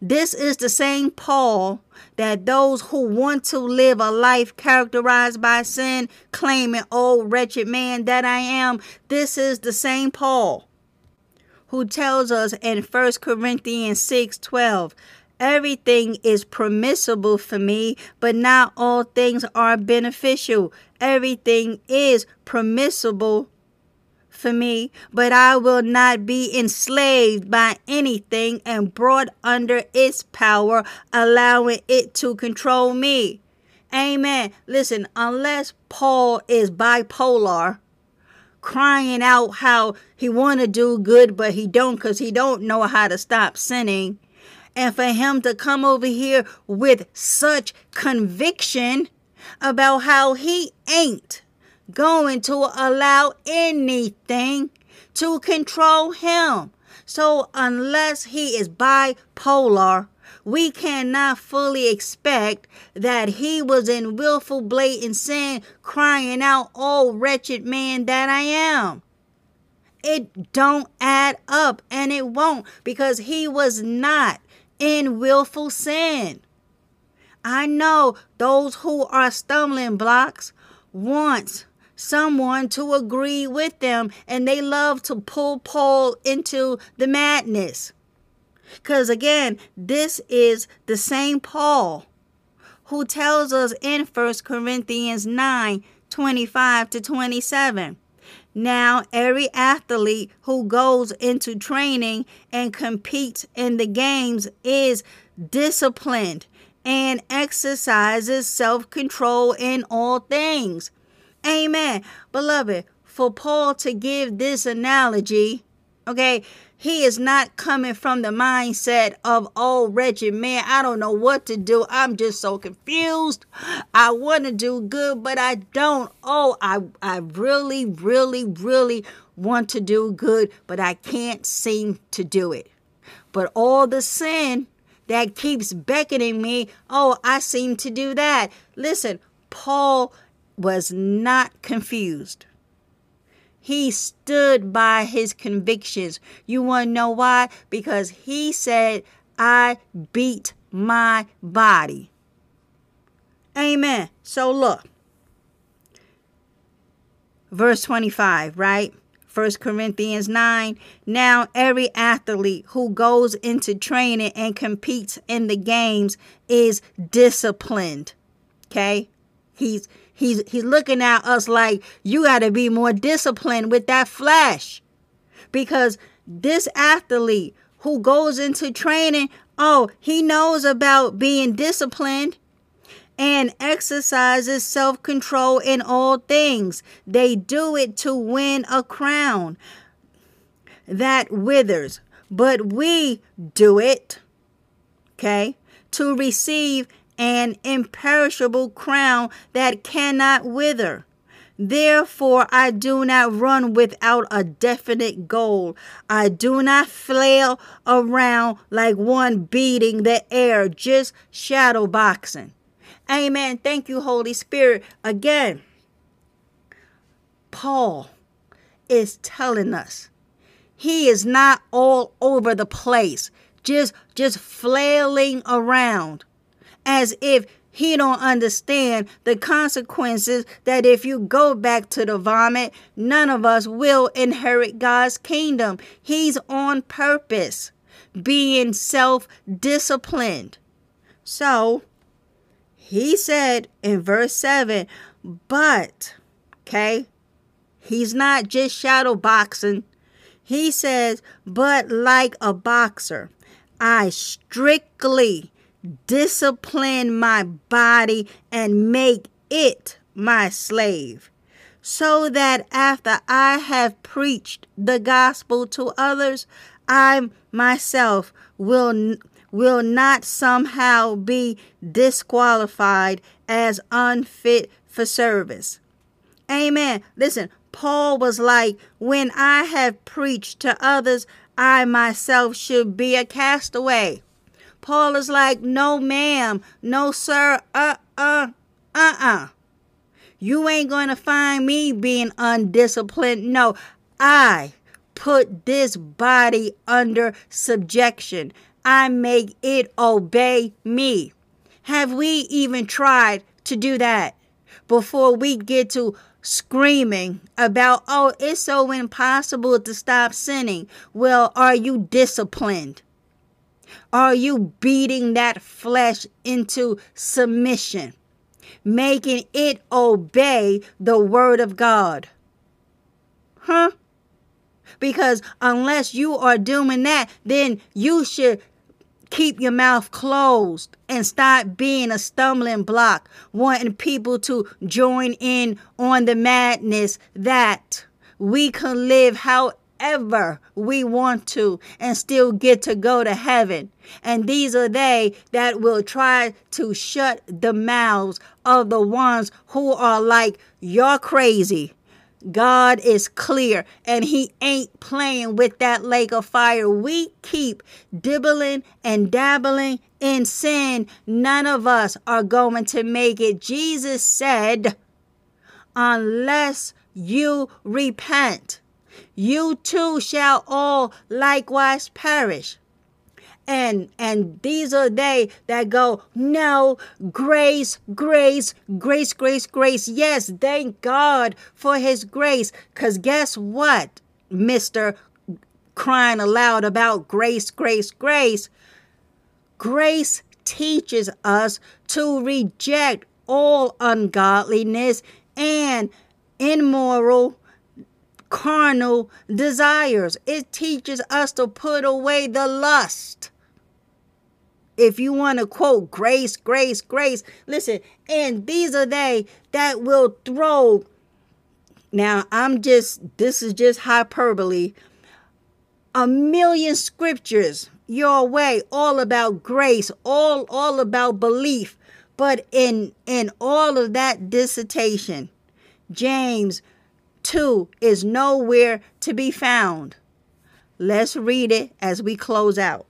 This is the same Paul that those who want to live a life characterized by sin, claiming, oh, wretched man that I am, this is the same Paul who tells us in 1 Corinthians 6 12, Everything is permissible for me, but not all things are beneficial. Everything is permissible for me, but I will not be enslaved by anything and brought under its power, allowing it to control me. Amen. Listen, unless Paul is bipolar, crying out how he want to do good but he don't cuz he don't know how to stop sinning, and for him to come over here with such conviction about how he ain't going to allow anything to control him. So, unless he is bipolar, we cannot fully expect that he was in willful, blatant sin, crying out, Oh, wretched man that I am. It don't add up, and it won't because he was not in willful sin. I know those who are stumbling blocks want someone to agree with them and they love to pull Paul into the madness. Because again, this is the same Paul who tells us in 1 Corinthians 9 25 to 27 now, every athlete who goes into training and competes in the games is disciplined and exercises self control in all things. Amen. Beloved, for Paul to give this analogy, okay, he is not coming from the mindset of, oh, wretched man, I don't know what to do. I'm just so confused. I want to do good, but I don't. Oh, I, I really, really, really want to do good, but I can't seem to do it. But all the sin that keeps beckoning me, oh, I seem to do that. Listen, Paul was not confused. He stood by his convictions. You want to know why? Because he said, I beat my body. Amen. So look. Verse 25, right? 1 Corinthians 9. Now, every athlete who goes into training and competes in the games is disciplined. Okay? He's He's he's looking at us like you got to be more disciplined with that flesh. Because this athlete who goes into training, oh, he knows about being disciplined and exercises self control in all things. They do it to win a crown that withers, but we do it, okay, to receive an imperishable crown that cannot wither. Therefore, I do not run without a definite goal. I do not flail around like one beating the air, just shadow boxing. Amen. Thank you, Holy Spirit. Again, Paul is telling us he is not all over the place, just just flailing around as if he don't understand the consequences that if you go back to the vomit, none of us will inherit God's kingdom. He's on purpose, being self-disciplined. So, he said in verse 7, but, okay, he's not just shadow boxing. He says, but like a boxer, I strictly discipline my body and make it my slave, so that after I have preached the gospel to others, I myself will will not somehow be disqualified as unfit for service. Amen. Listen, Paul was like, when I have preached to others, I myself should be a castaway. Paul is like, no, ma'am, no, sir, uh, uh, uh, uh. You ain't going to find me being undisciplined. No, I put this body under subjection. I make it obey me. Have we even tried to do that before we get to screaming about, oh, it's so impossible to stop sinning? Well, are you disciplined? Are you beating that flesh into submission, making it obey the word of God? Huh? Because unless you are doing that, then you should keep your mouth closed and stop being a stumbling block, wanting people to join in on the madness that we can live however we want to and still get to go to heaven. And these are they that will try to shut the mouths of the ones who are like, You're crazy. God is clear and he ain't playing with that lake of fire. We keep dibbling and dabbling in sin. None of us are going to make it. Jesus said, unless you repent, you too shall all likewise perish. And and these are they that go, no, grace, grace, grace, grace, grace. Yes, thank God for his grace. Cause guess what, Mr. Crying aloud about grace, grace, grace. Grace teaches us to reject all ungodliness and immoral carnal desires. It teaches us to put away the lust. If you want to quote grace, grace, grace, listen, and these are they that will throw. Now, I'm just, this is just hyperbole. A million scriptures your way, all about grace, all, all about belief. But in, in all of that dissertation, James 2 is nowhere to be found. Let's read it as we close out.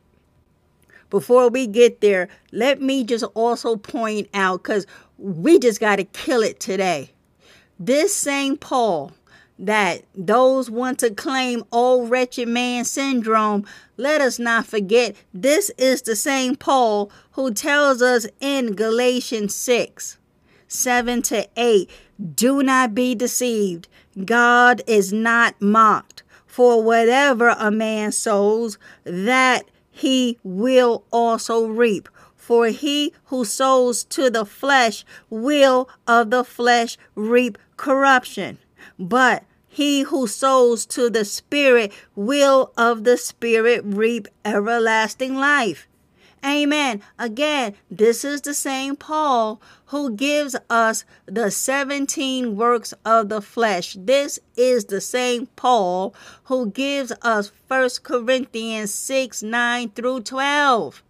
Before we get there, let me just also point out because we just got to kill it today. This same Paul that those want to claim old wretched man syndrome, let us not forget this is the same Paul who tells us in Galatians 6 7 to 8 do not be deceived. God is not mocked. For whatever a man sows, that he will also reap. For he who sows to the flesh will of the flesh reap corruption. But he who sows to the Spirit will of the Spirit reap everlasting life. Amen. Again, this is the same Paul who gives us the 17 works of the flesh. This is the same Paul who gives us 1 Corinthians 6 9 through 12.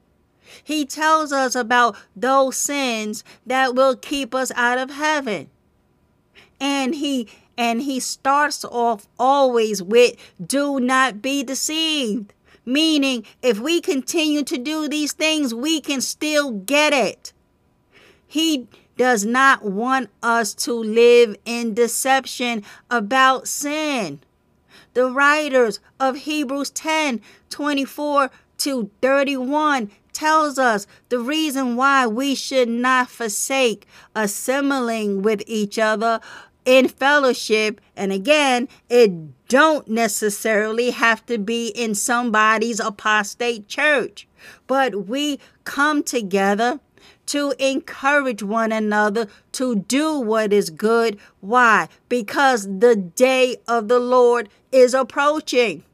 He tells us about those sins that will keep us out of heaven. And he and he starts off always with do not be deceived. Meaning, if we continue to do these things, we can still get it. He does not want us to live in deception about sin. the writers of Hebrews 10 24 to 31 tells us the reason why we should not forsake assembling with each other in fellowship. And again it don't necessarily have to be in somebody's apostate church but we come together to encourage one another to do what is good. Why? Because the day of the lord is approaching.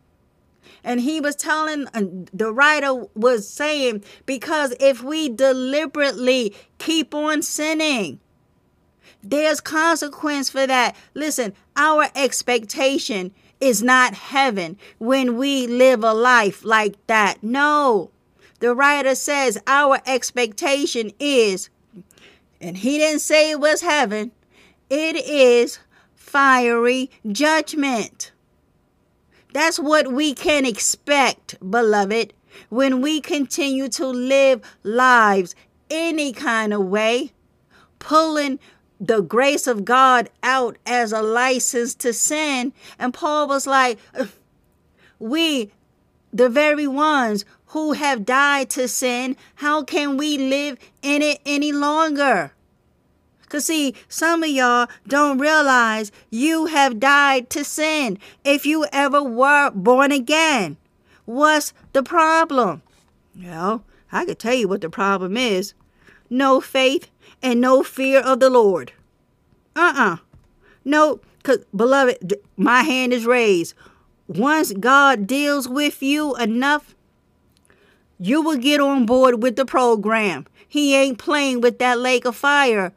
And he was telling, the writer was saying, because if we deliberately keep on sinning, there's consequence for that. Listen, our expectation is not heaven when we live a life like that. No. The writer says our expectation is, and he didn't say it was heaven, it is fiery judgment. That's what we can expect, beloved, when we continue to live lives any kind of way, pulling the grace of God out as a license to sin. And Paul was like, We, the very ones who have died to sin, how can we live in it any longer? Because, see, some of y'all don't realize you have died to sin if you ever were born again. What's the problem? Well, I could tell you what the problem is no faith and no fear of the Lord. Uh uh No, because, beloved, my hand is raised. Once God deals with you enough, you will get on board with the program. He ain't playing with that lake of fire.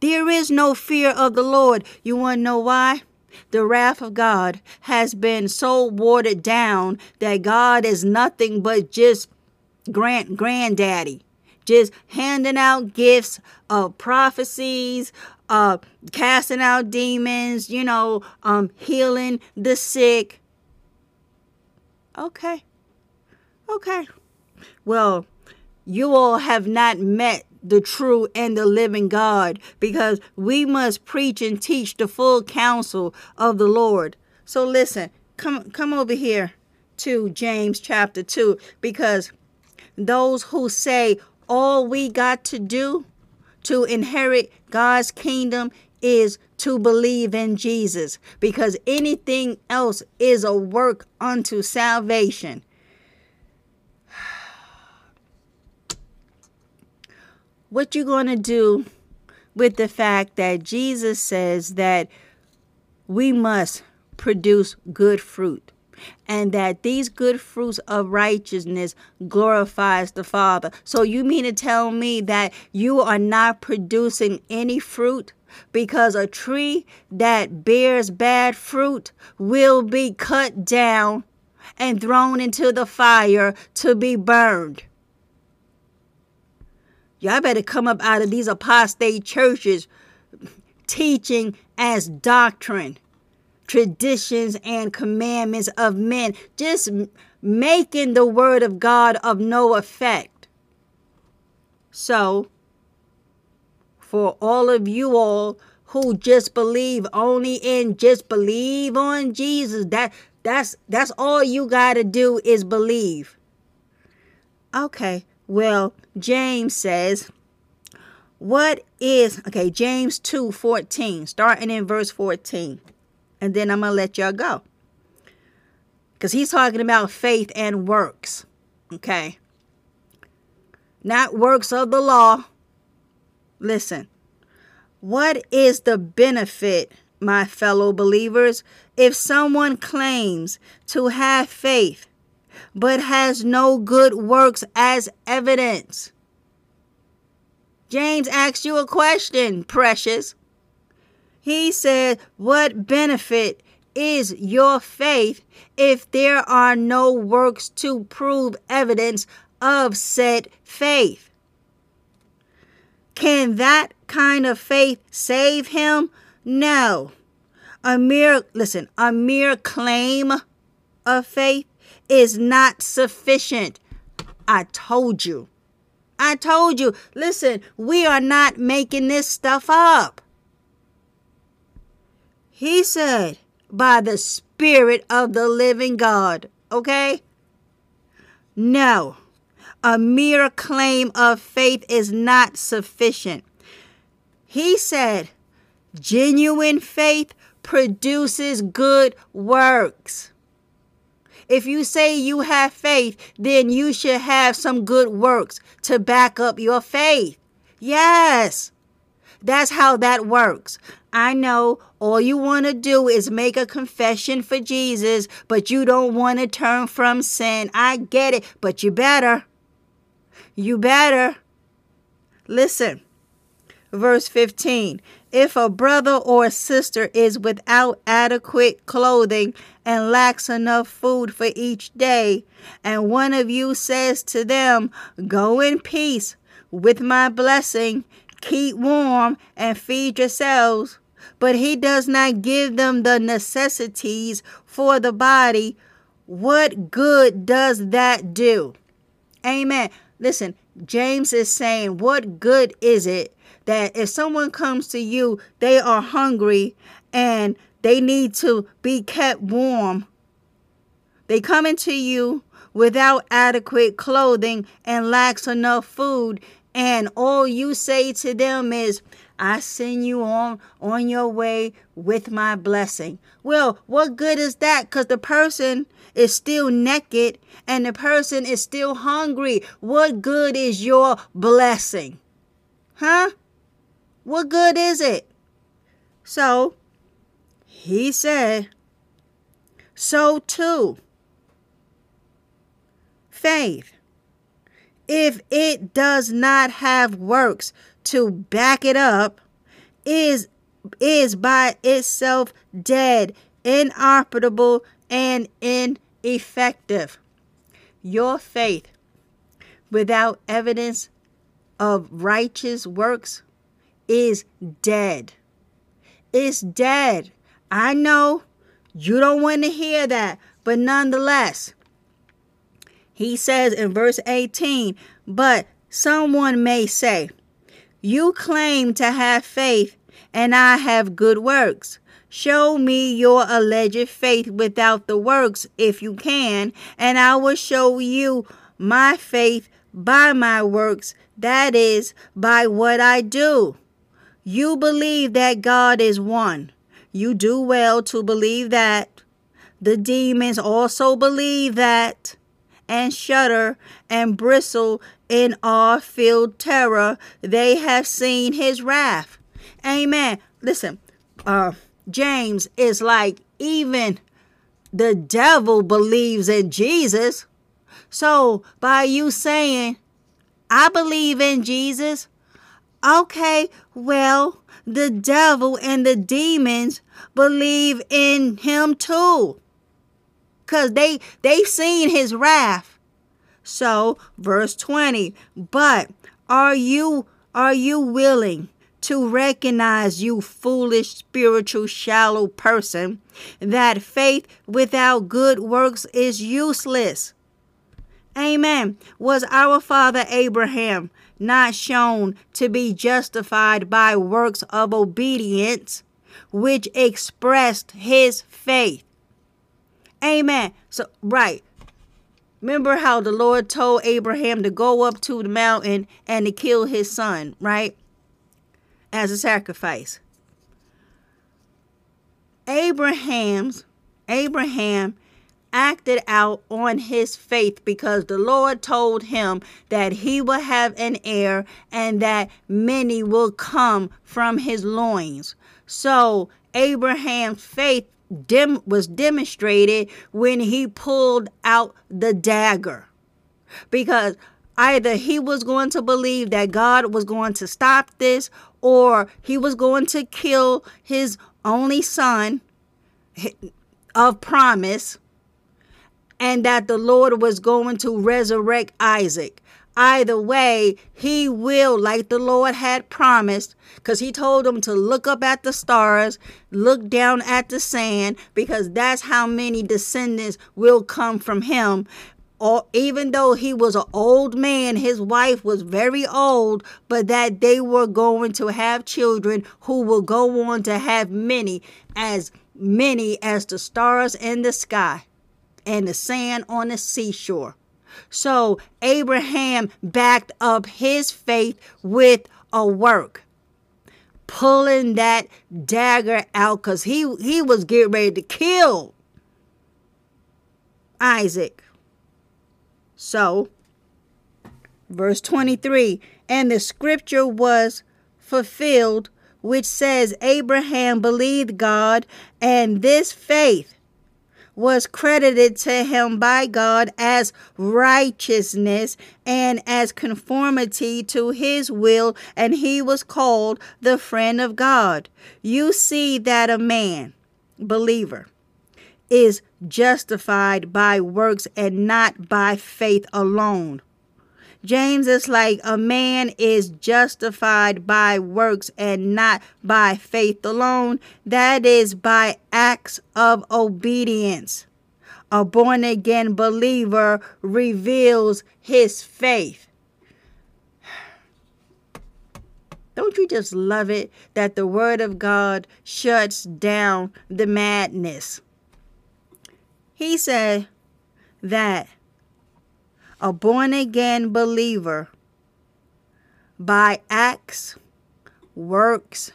There is no fear of the Lord. You want to know why? The wrath of God has been so watered down that God is nothing but just grand granddaddy, just handing out gifts of prophecies, uh, casting out demons, you know, um, healing the sick. Okay. Okay. Well, you all have not met the true and the living God because we must preach and teach the full counsel of the Lord. So listen, come come over here to James chapter 2 because those who say all we got to do to inherit God's kingdom is to believe in Jesus because anything else is a work unto salvation. what you going to do with the fact that Jesus says that we must produce good fruit and that these good fruits of righteousness glorifies the Father. So you mean to tell me that you are not producing any fruit? Because a tree that bears bad fruit will be cut down and thrown into the fire to be burned. Y'all better come up out of these apostate churches teaching as doctrine, traditions, and commandments of men, just making the word of God of no effect. So, for all of you all who just believe only in just believe on Jesus, that that's that's all you got to do is believe. Okay. Well, James says, What is, okay, James 2 14, starting in verse 14. And then I'm going to let y'all go. Because he's talking about faith and works. Okay. Not works of the law. Listen. What is the benefit, my fellow believers, if someone claims to have faith but has no good works as evidence. James asks you a question, precious. He said, What benefit is your faith if there are no works to prove evidence of said faith? Can that kind of faith save him? No. A mere, listen, a mere claim of faith is not sufficient. I told you. I told you. Listen, we are not making this stuff up. He said, by the Spirit of the living God. Okay? No. A mere claim of faith is not sufficient. He said, genuine faith produces good works. If you say you have faith, then you should have some good works to back up your faith. Yes. That's how that works. I know all you want to do is make a confession for Jesus, but you don't want to turn from sin. I get it, but you better. You better. Listen, verse 15. If a brother or sister is without adequate clothing and lacks enough food for each day, and one of you says to them, Go in peace with my blessing, keep warm, and feed yourselves, but he does not give them the necessities for the body, what good does that do? Amen. Listen, James is saying, What good is it that if someone comes to you, they are hungry and they need to be kept warm? They come into you without adequate clothing and lacks enough food, and all you say to them is, I send you on on your way with my blessing. Well, what good is that? Because the person is still naked and the person is still hungry. What good is your blessing? Huh? What good is it? So, he said, so too, faith, if it does not have works to back it up, is is by itself dead, inoperable, and ineffective. Your faith without evidence of righteous works is dead. It's dead. I know you don't want to hear that, but nonetheless, he says in verse 18, but someone may say, You claim to have faith, and I have good works. Show me your alleged faith without the works, if you can, and I will show you my faith by my works, that is, by what I do. You believe that God is one. You do well to believe that. The demons also believe that and shudder and bristle in awe filled terror. They have seen his wrath. Amen. Listen, uh, James is like, even the devil believes in Jesus. So by you saying, I believe in Jesus, okay, well, the devil and the demons believe in him too. Cause they they've seen his wrath. So verse 20, but are you are you willing to recognize, you foolish, spiritual, shallow person, that faith without good works is useless. Amen. Was our father Abraham not shown to be justified by works of obedience, which expressed his faith? Amen. So, right. Remember how the Lord told Abraham to go up to the mountain and to kill his son, right? as a sacrifice. Abraham's Abraham acted out on his faith because the Lord told him that he will have an heir and that many will come from his loins. So Abraham's faith dim- was demonstrated when he pulled out the dagger. Because either he was going to believe that God was going to stop this or he was going to kill his only son of promise and that the Lord was going to resurrect Isaac. Either way, he will, like the Lord had promised, because he told him to look up at the stars, look down at the sand, because that's how many descendants will come from him or even though he was an old man, his wife was very old, but that they were going to have children who will go on to have many, as many as the stars in the sky and the sand on the seashore. So Abraham backed up his faith with a work, pulling that dagger out because he, he was getting ready to kill Isaac. So, verse 23 and the scripture was fulfilled, which says, Abraham believed God, and this faith was credited to him by God as righteousness and as conformity to his will, and he was called the friend of God. You see that a man, believer, is justified by works and not by faith alone. James is like a man is justified by works and not by faith alone. That is by acts of obedience. A born again believer reveals his faith. Don't you just love it that the Word of God shuts down the madness? He said that a born again believer by acts, works,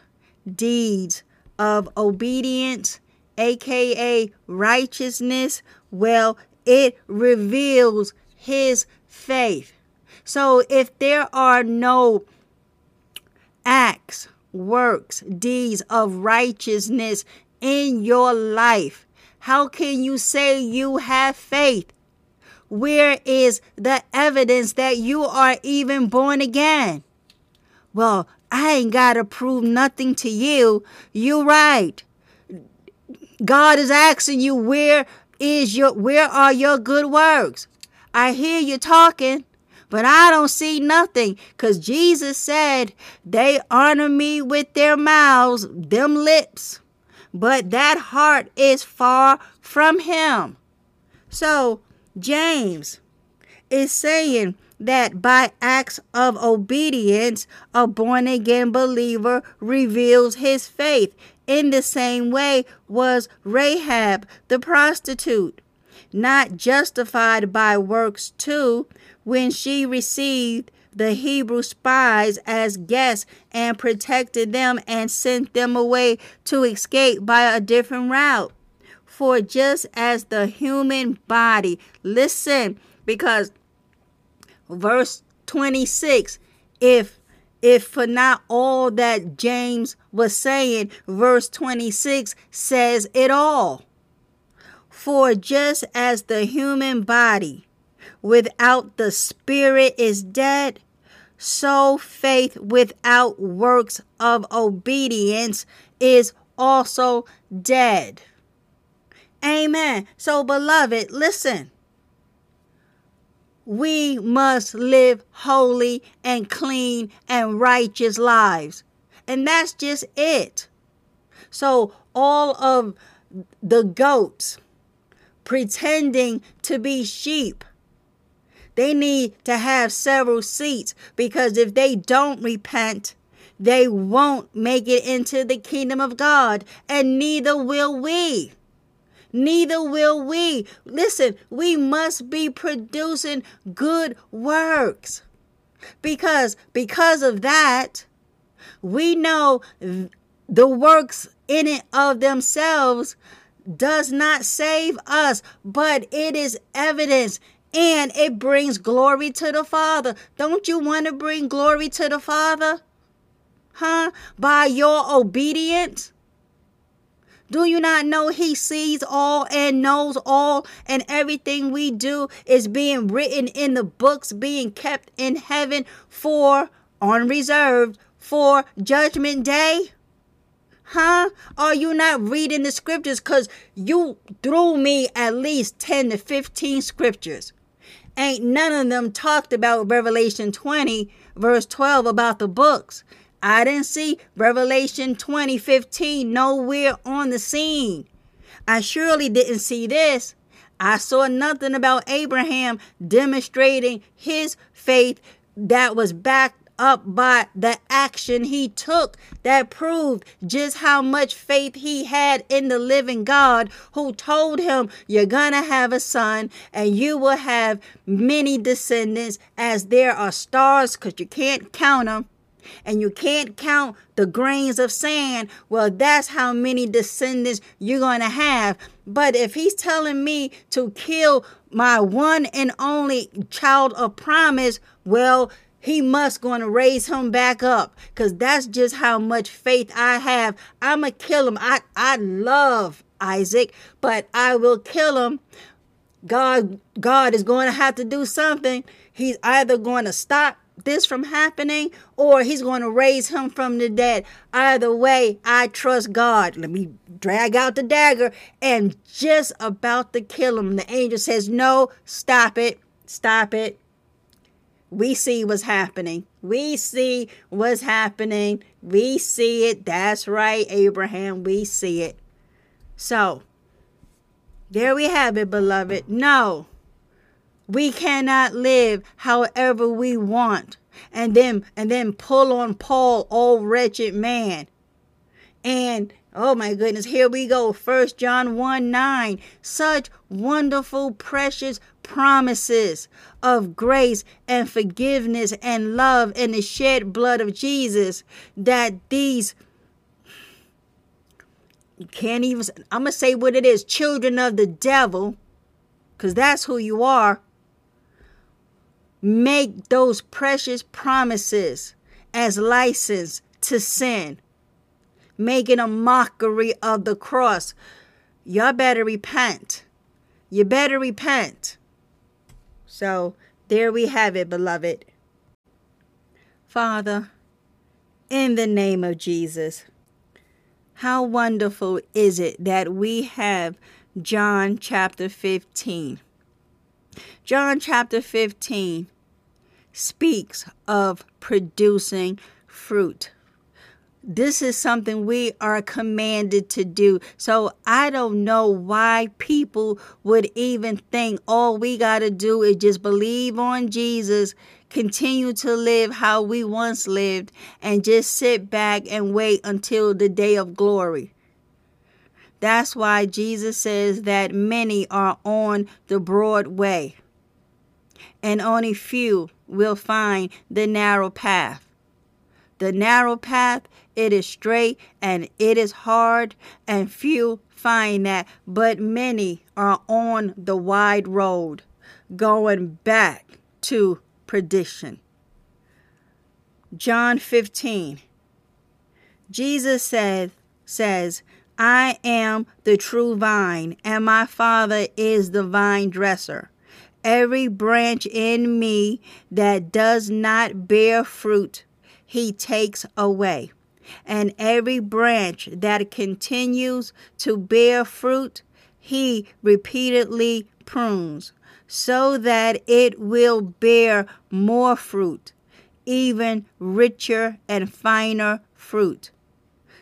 deeds of obedience, aka righteousness, well, it reveals his faith. So if there are no acts, works, deeds of righteousness in your life, how can you say you have faith? Where is the evidence that you are even born again? Well, I ain't got to prove nothing to you. You're right. God is asking you where is your where are your good works? I hear you talking, but I don't see nothing cuz Jesus said they honor me with their mouths, them lips, but that heart is far from him. So, James is saying that by acts of obedience, a born again believer reveals his faith. In the same way was Rahab the prostitute, not justified by works too, when she received the Hebrew spies as guests and protected them and sent them away to escape by a different route. For just as the human body, listen, because verse 26, if if for not all that James was saying, verse 26 says it all. For just as the human body without the spirit is dead, so faith without works of obedience is also dead. Amen. So, beloved, listen. We must live holy and clean and righteous lives. And that's just it. So, all of the goats pretending to be sheep, they need to have several seats because if they don't repent, they won't make it into the kingdom of God, and neither will we neither will we. Listen, we must be producing good works. Because because of that, we know the works in it of themselves does not save us, but it is evidence and it brings glory to the Father. Don't you want to bring glory to the Father? Huh? By your obedience? Do you not know He sees all and knows all, and everything we do is being written in the books, being kept in heaven for unreserved for judgment day? Huh? Are you not reading the scriptures? Because you threw me at least 10 to 15 scriptures. Ain't none of them talked about Revelation 20, verse 12, about the books. I didn't see Revelation 2015 nowhere on the scene. I surely didn't see this. I saw nothing about Abraham demonstrating his faith that was backed up by the action he took that proved just how much faith he had in the living God who told him, You're gonna have a son and you will have many descendants as there are stars because you can't count them and you can't count the grains of sand, well, that's how many descendants you're going to have. But if he's telling me to kill my one and only child of promise, well, he must going to raise him back up because that's just how much faith I have. I'm going to kill him. I, I love Isaac, but I will kill him. God, God is going to have to do something. He's either going to stop this from happening or he's going to raise him from the dead. Either way, I trust God. Let me drag out the dagger and just about to kill him. The angel says, No, stop it. Stop it. We see what's happening. We see what's happening. We see it. That's right, Abraham. We see it. So, there we have it, beloved. No we cannot live however we want and then and then pull on Paul, oh wretched man. And oh my goodness, here we go. First John 1 9. Such wonderful, precious promises of grace and forgiveness and love in the shed blood of Jesus that these you can't even I'm gonna say what it is, children of the devil, because that's who you are make those precious promises as license to sin, making a mockery of the cross. Y'all better repent. You better repent. So there we have it, beloved. Father, in the name of Jesus, how wonderful is it that we have John chapter 15 John chapter 15 speaks of producing fruit. This is something we are commanded to do. So I don't know why people would even think all we got to do is just believe on Jesus, continue to live how we once lived, and just sit back and wait until the day of glory. That's why Jesus says that many are on the broad way, and only few will find the narrow path. The narrow path, it is straight and it is hard, and few find that, but many are on the wide road, going back to perdition. John 15. Jesus said, says, I am the true vine, and my Father is the vine dresser. Every branch in me that does not bear fruit, he takes away. And every branch that continues to bear fruit, he repeatedly prunes, so that it will bear more fruit, even richer and finer fruit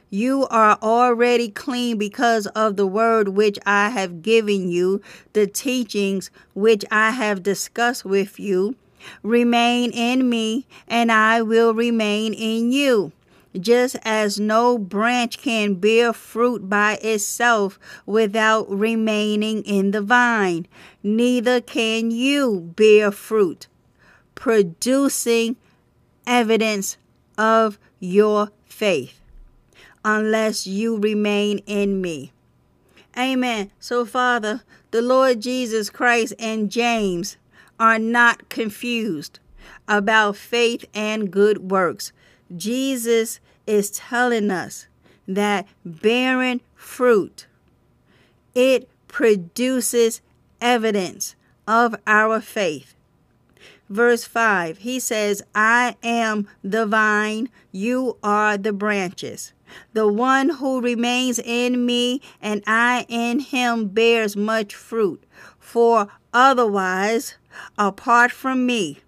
you are already clean because of the word which I have given you, the teachings which I have discussed with you. Remain in me, and I will remain in you. Just as no branch can bear fruit by itself without remaining in the vine, neither can you bear fruit, producing evidence of your faith unless you remain in me. Amen. So, Father, the Lord Jesus Christ and James are not confused about faith and good works. Jesus is telling us that bearing fruit it produces evidence of our faith. Verse 5, he says, I am the vine, you are the branches. The one who remains in me and I in him bears much fruit. For otherwise, apart from me,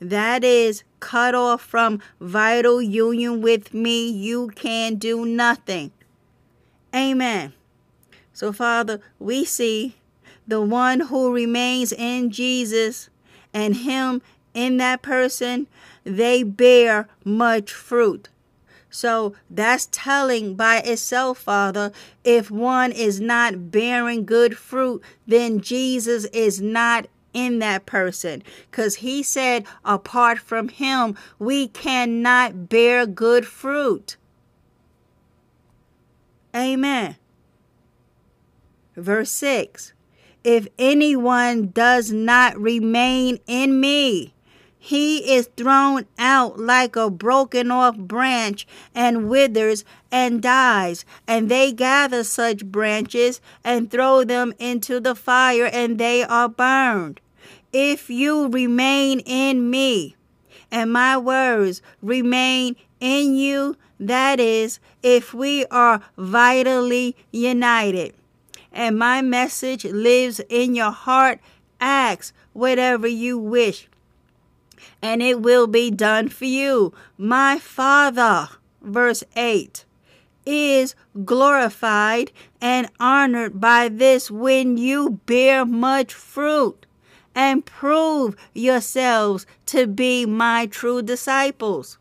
that is, cut off from vital union with me, you can do nothing. Amen. So, Father, we see the one who remains in Jesus and him in that person, they bear much fruit. So that's telling by itself, Father. If one is not bearing good fruit, then Jesus is not in that person. Because he said, apart from him, we cannot bear good fruit. Amen. Verse 6 If anyone does not remain in me, he is thrown out like a broken off branch and withers and dies. And they gather such branches and throw them into the fire, and they are burned. If you remain in me, and my words remain in you, that is, if we are vitally united, and my message lives in your heart, Acts whatever you wish and it will be done for you. My Father, verse 8, is glorified and honored by this when you bear much fruit and prove yourselves to be my true disciples.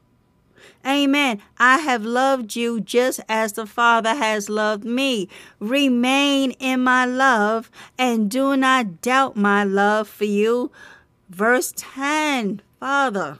Amen. I have loved you just as the Father has loved me. Remain in my love and do not doubt my love for you. Verse 10 Father,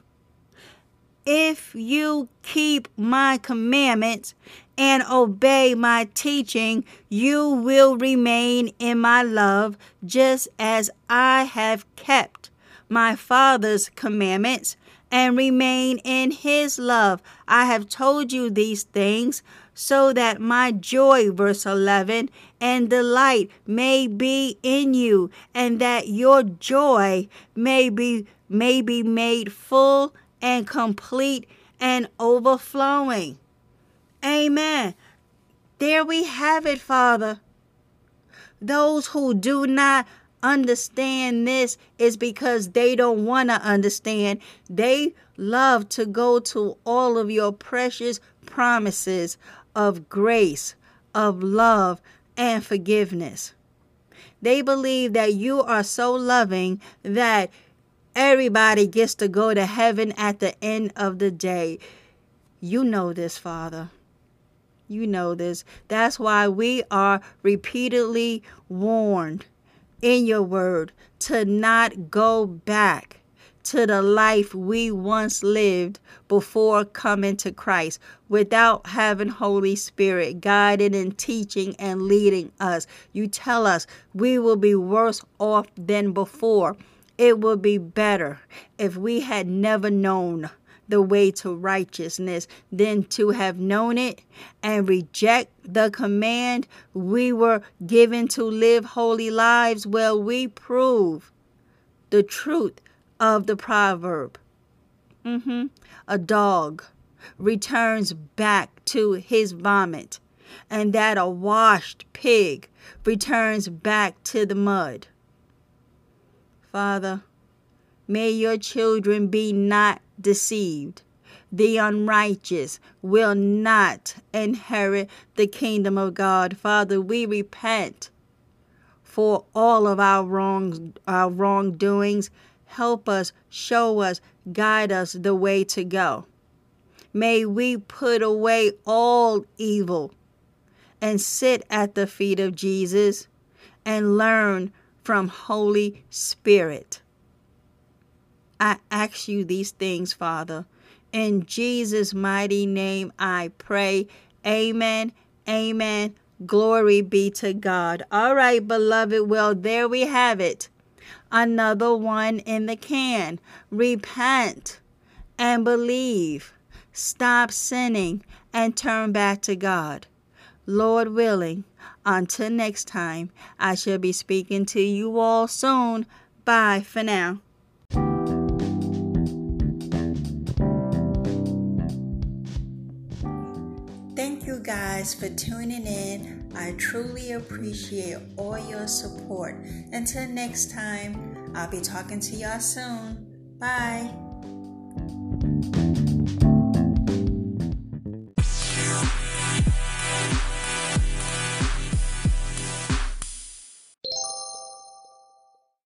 if you keep my commandments and obey my teaching, you will remain in my love, just as I have kept my Father's commandments and remain in his love. I have told you these things so that my joy, verse 11, and delight may be in you, and that your joy may be may be made full and complete and overflowing. Amen. There we have it, Father. Those who do not understand this is because they don't want to understand. They love to go to all of your precious promises of grace, of love, and forgiveness. They believe that you are so loving that Everybody gets to go to heaven at the end of the day. You know this, Father. You know this. That's why we are repeatedly warned in your word to not go back to the life we once lived before coming to Christ without having Holy Spirit guiding and teaching and leading us. You tell us we will be worse off than before. It would be better if we had never known the way to righteousness than to have known it and reject the command we were given to live holy lives. Well, we prove the truth of the proverb. Mm-hmm. A dog returns back to his vomit, and that a washed pig returns back to the mud. Father, may your children be not deceived. The unrighteous will not inherit the kingdom of God. Father, we repent for all of our wrongs, our wrongdoings. Help us, show us, guide us the way to go. May we put away all evil and sit at the feet of Jesus and learn from Holy Spirit. I ask you these things, Father. In Jesus' mighty name I pray. Amen. Amen. Glory be to God. All right, beloved. Well, there we have it. Another one in the can. Repent and believe. Stop sinning and turn back to God. Lord willing, until next time, I shall be speaking to you all soon. Bye for now. Thank you guys for tuning in. I truly appreciate all your support. Until next time, I'll be talking to y'all soon. Bye.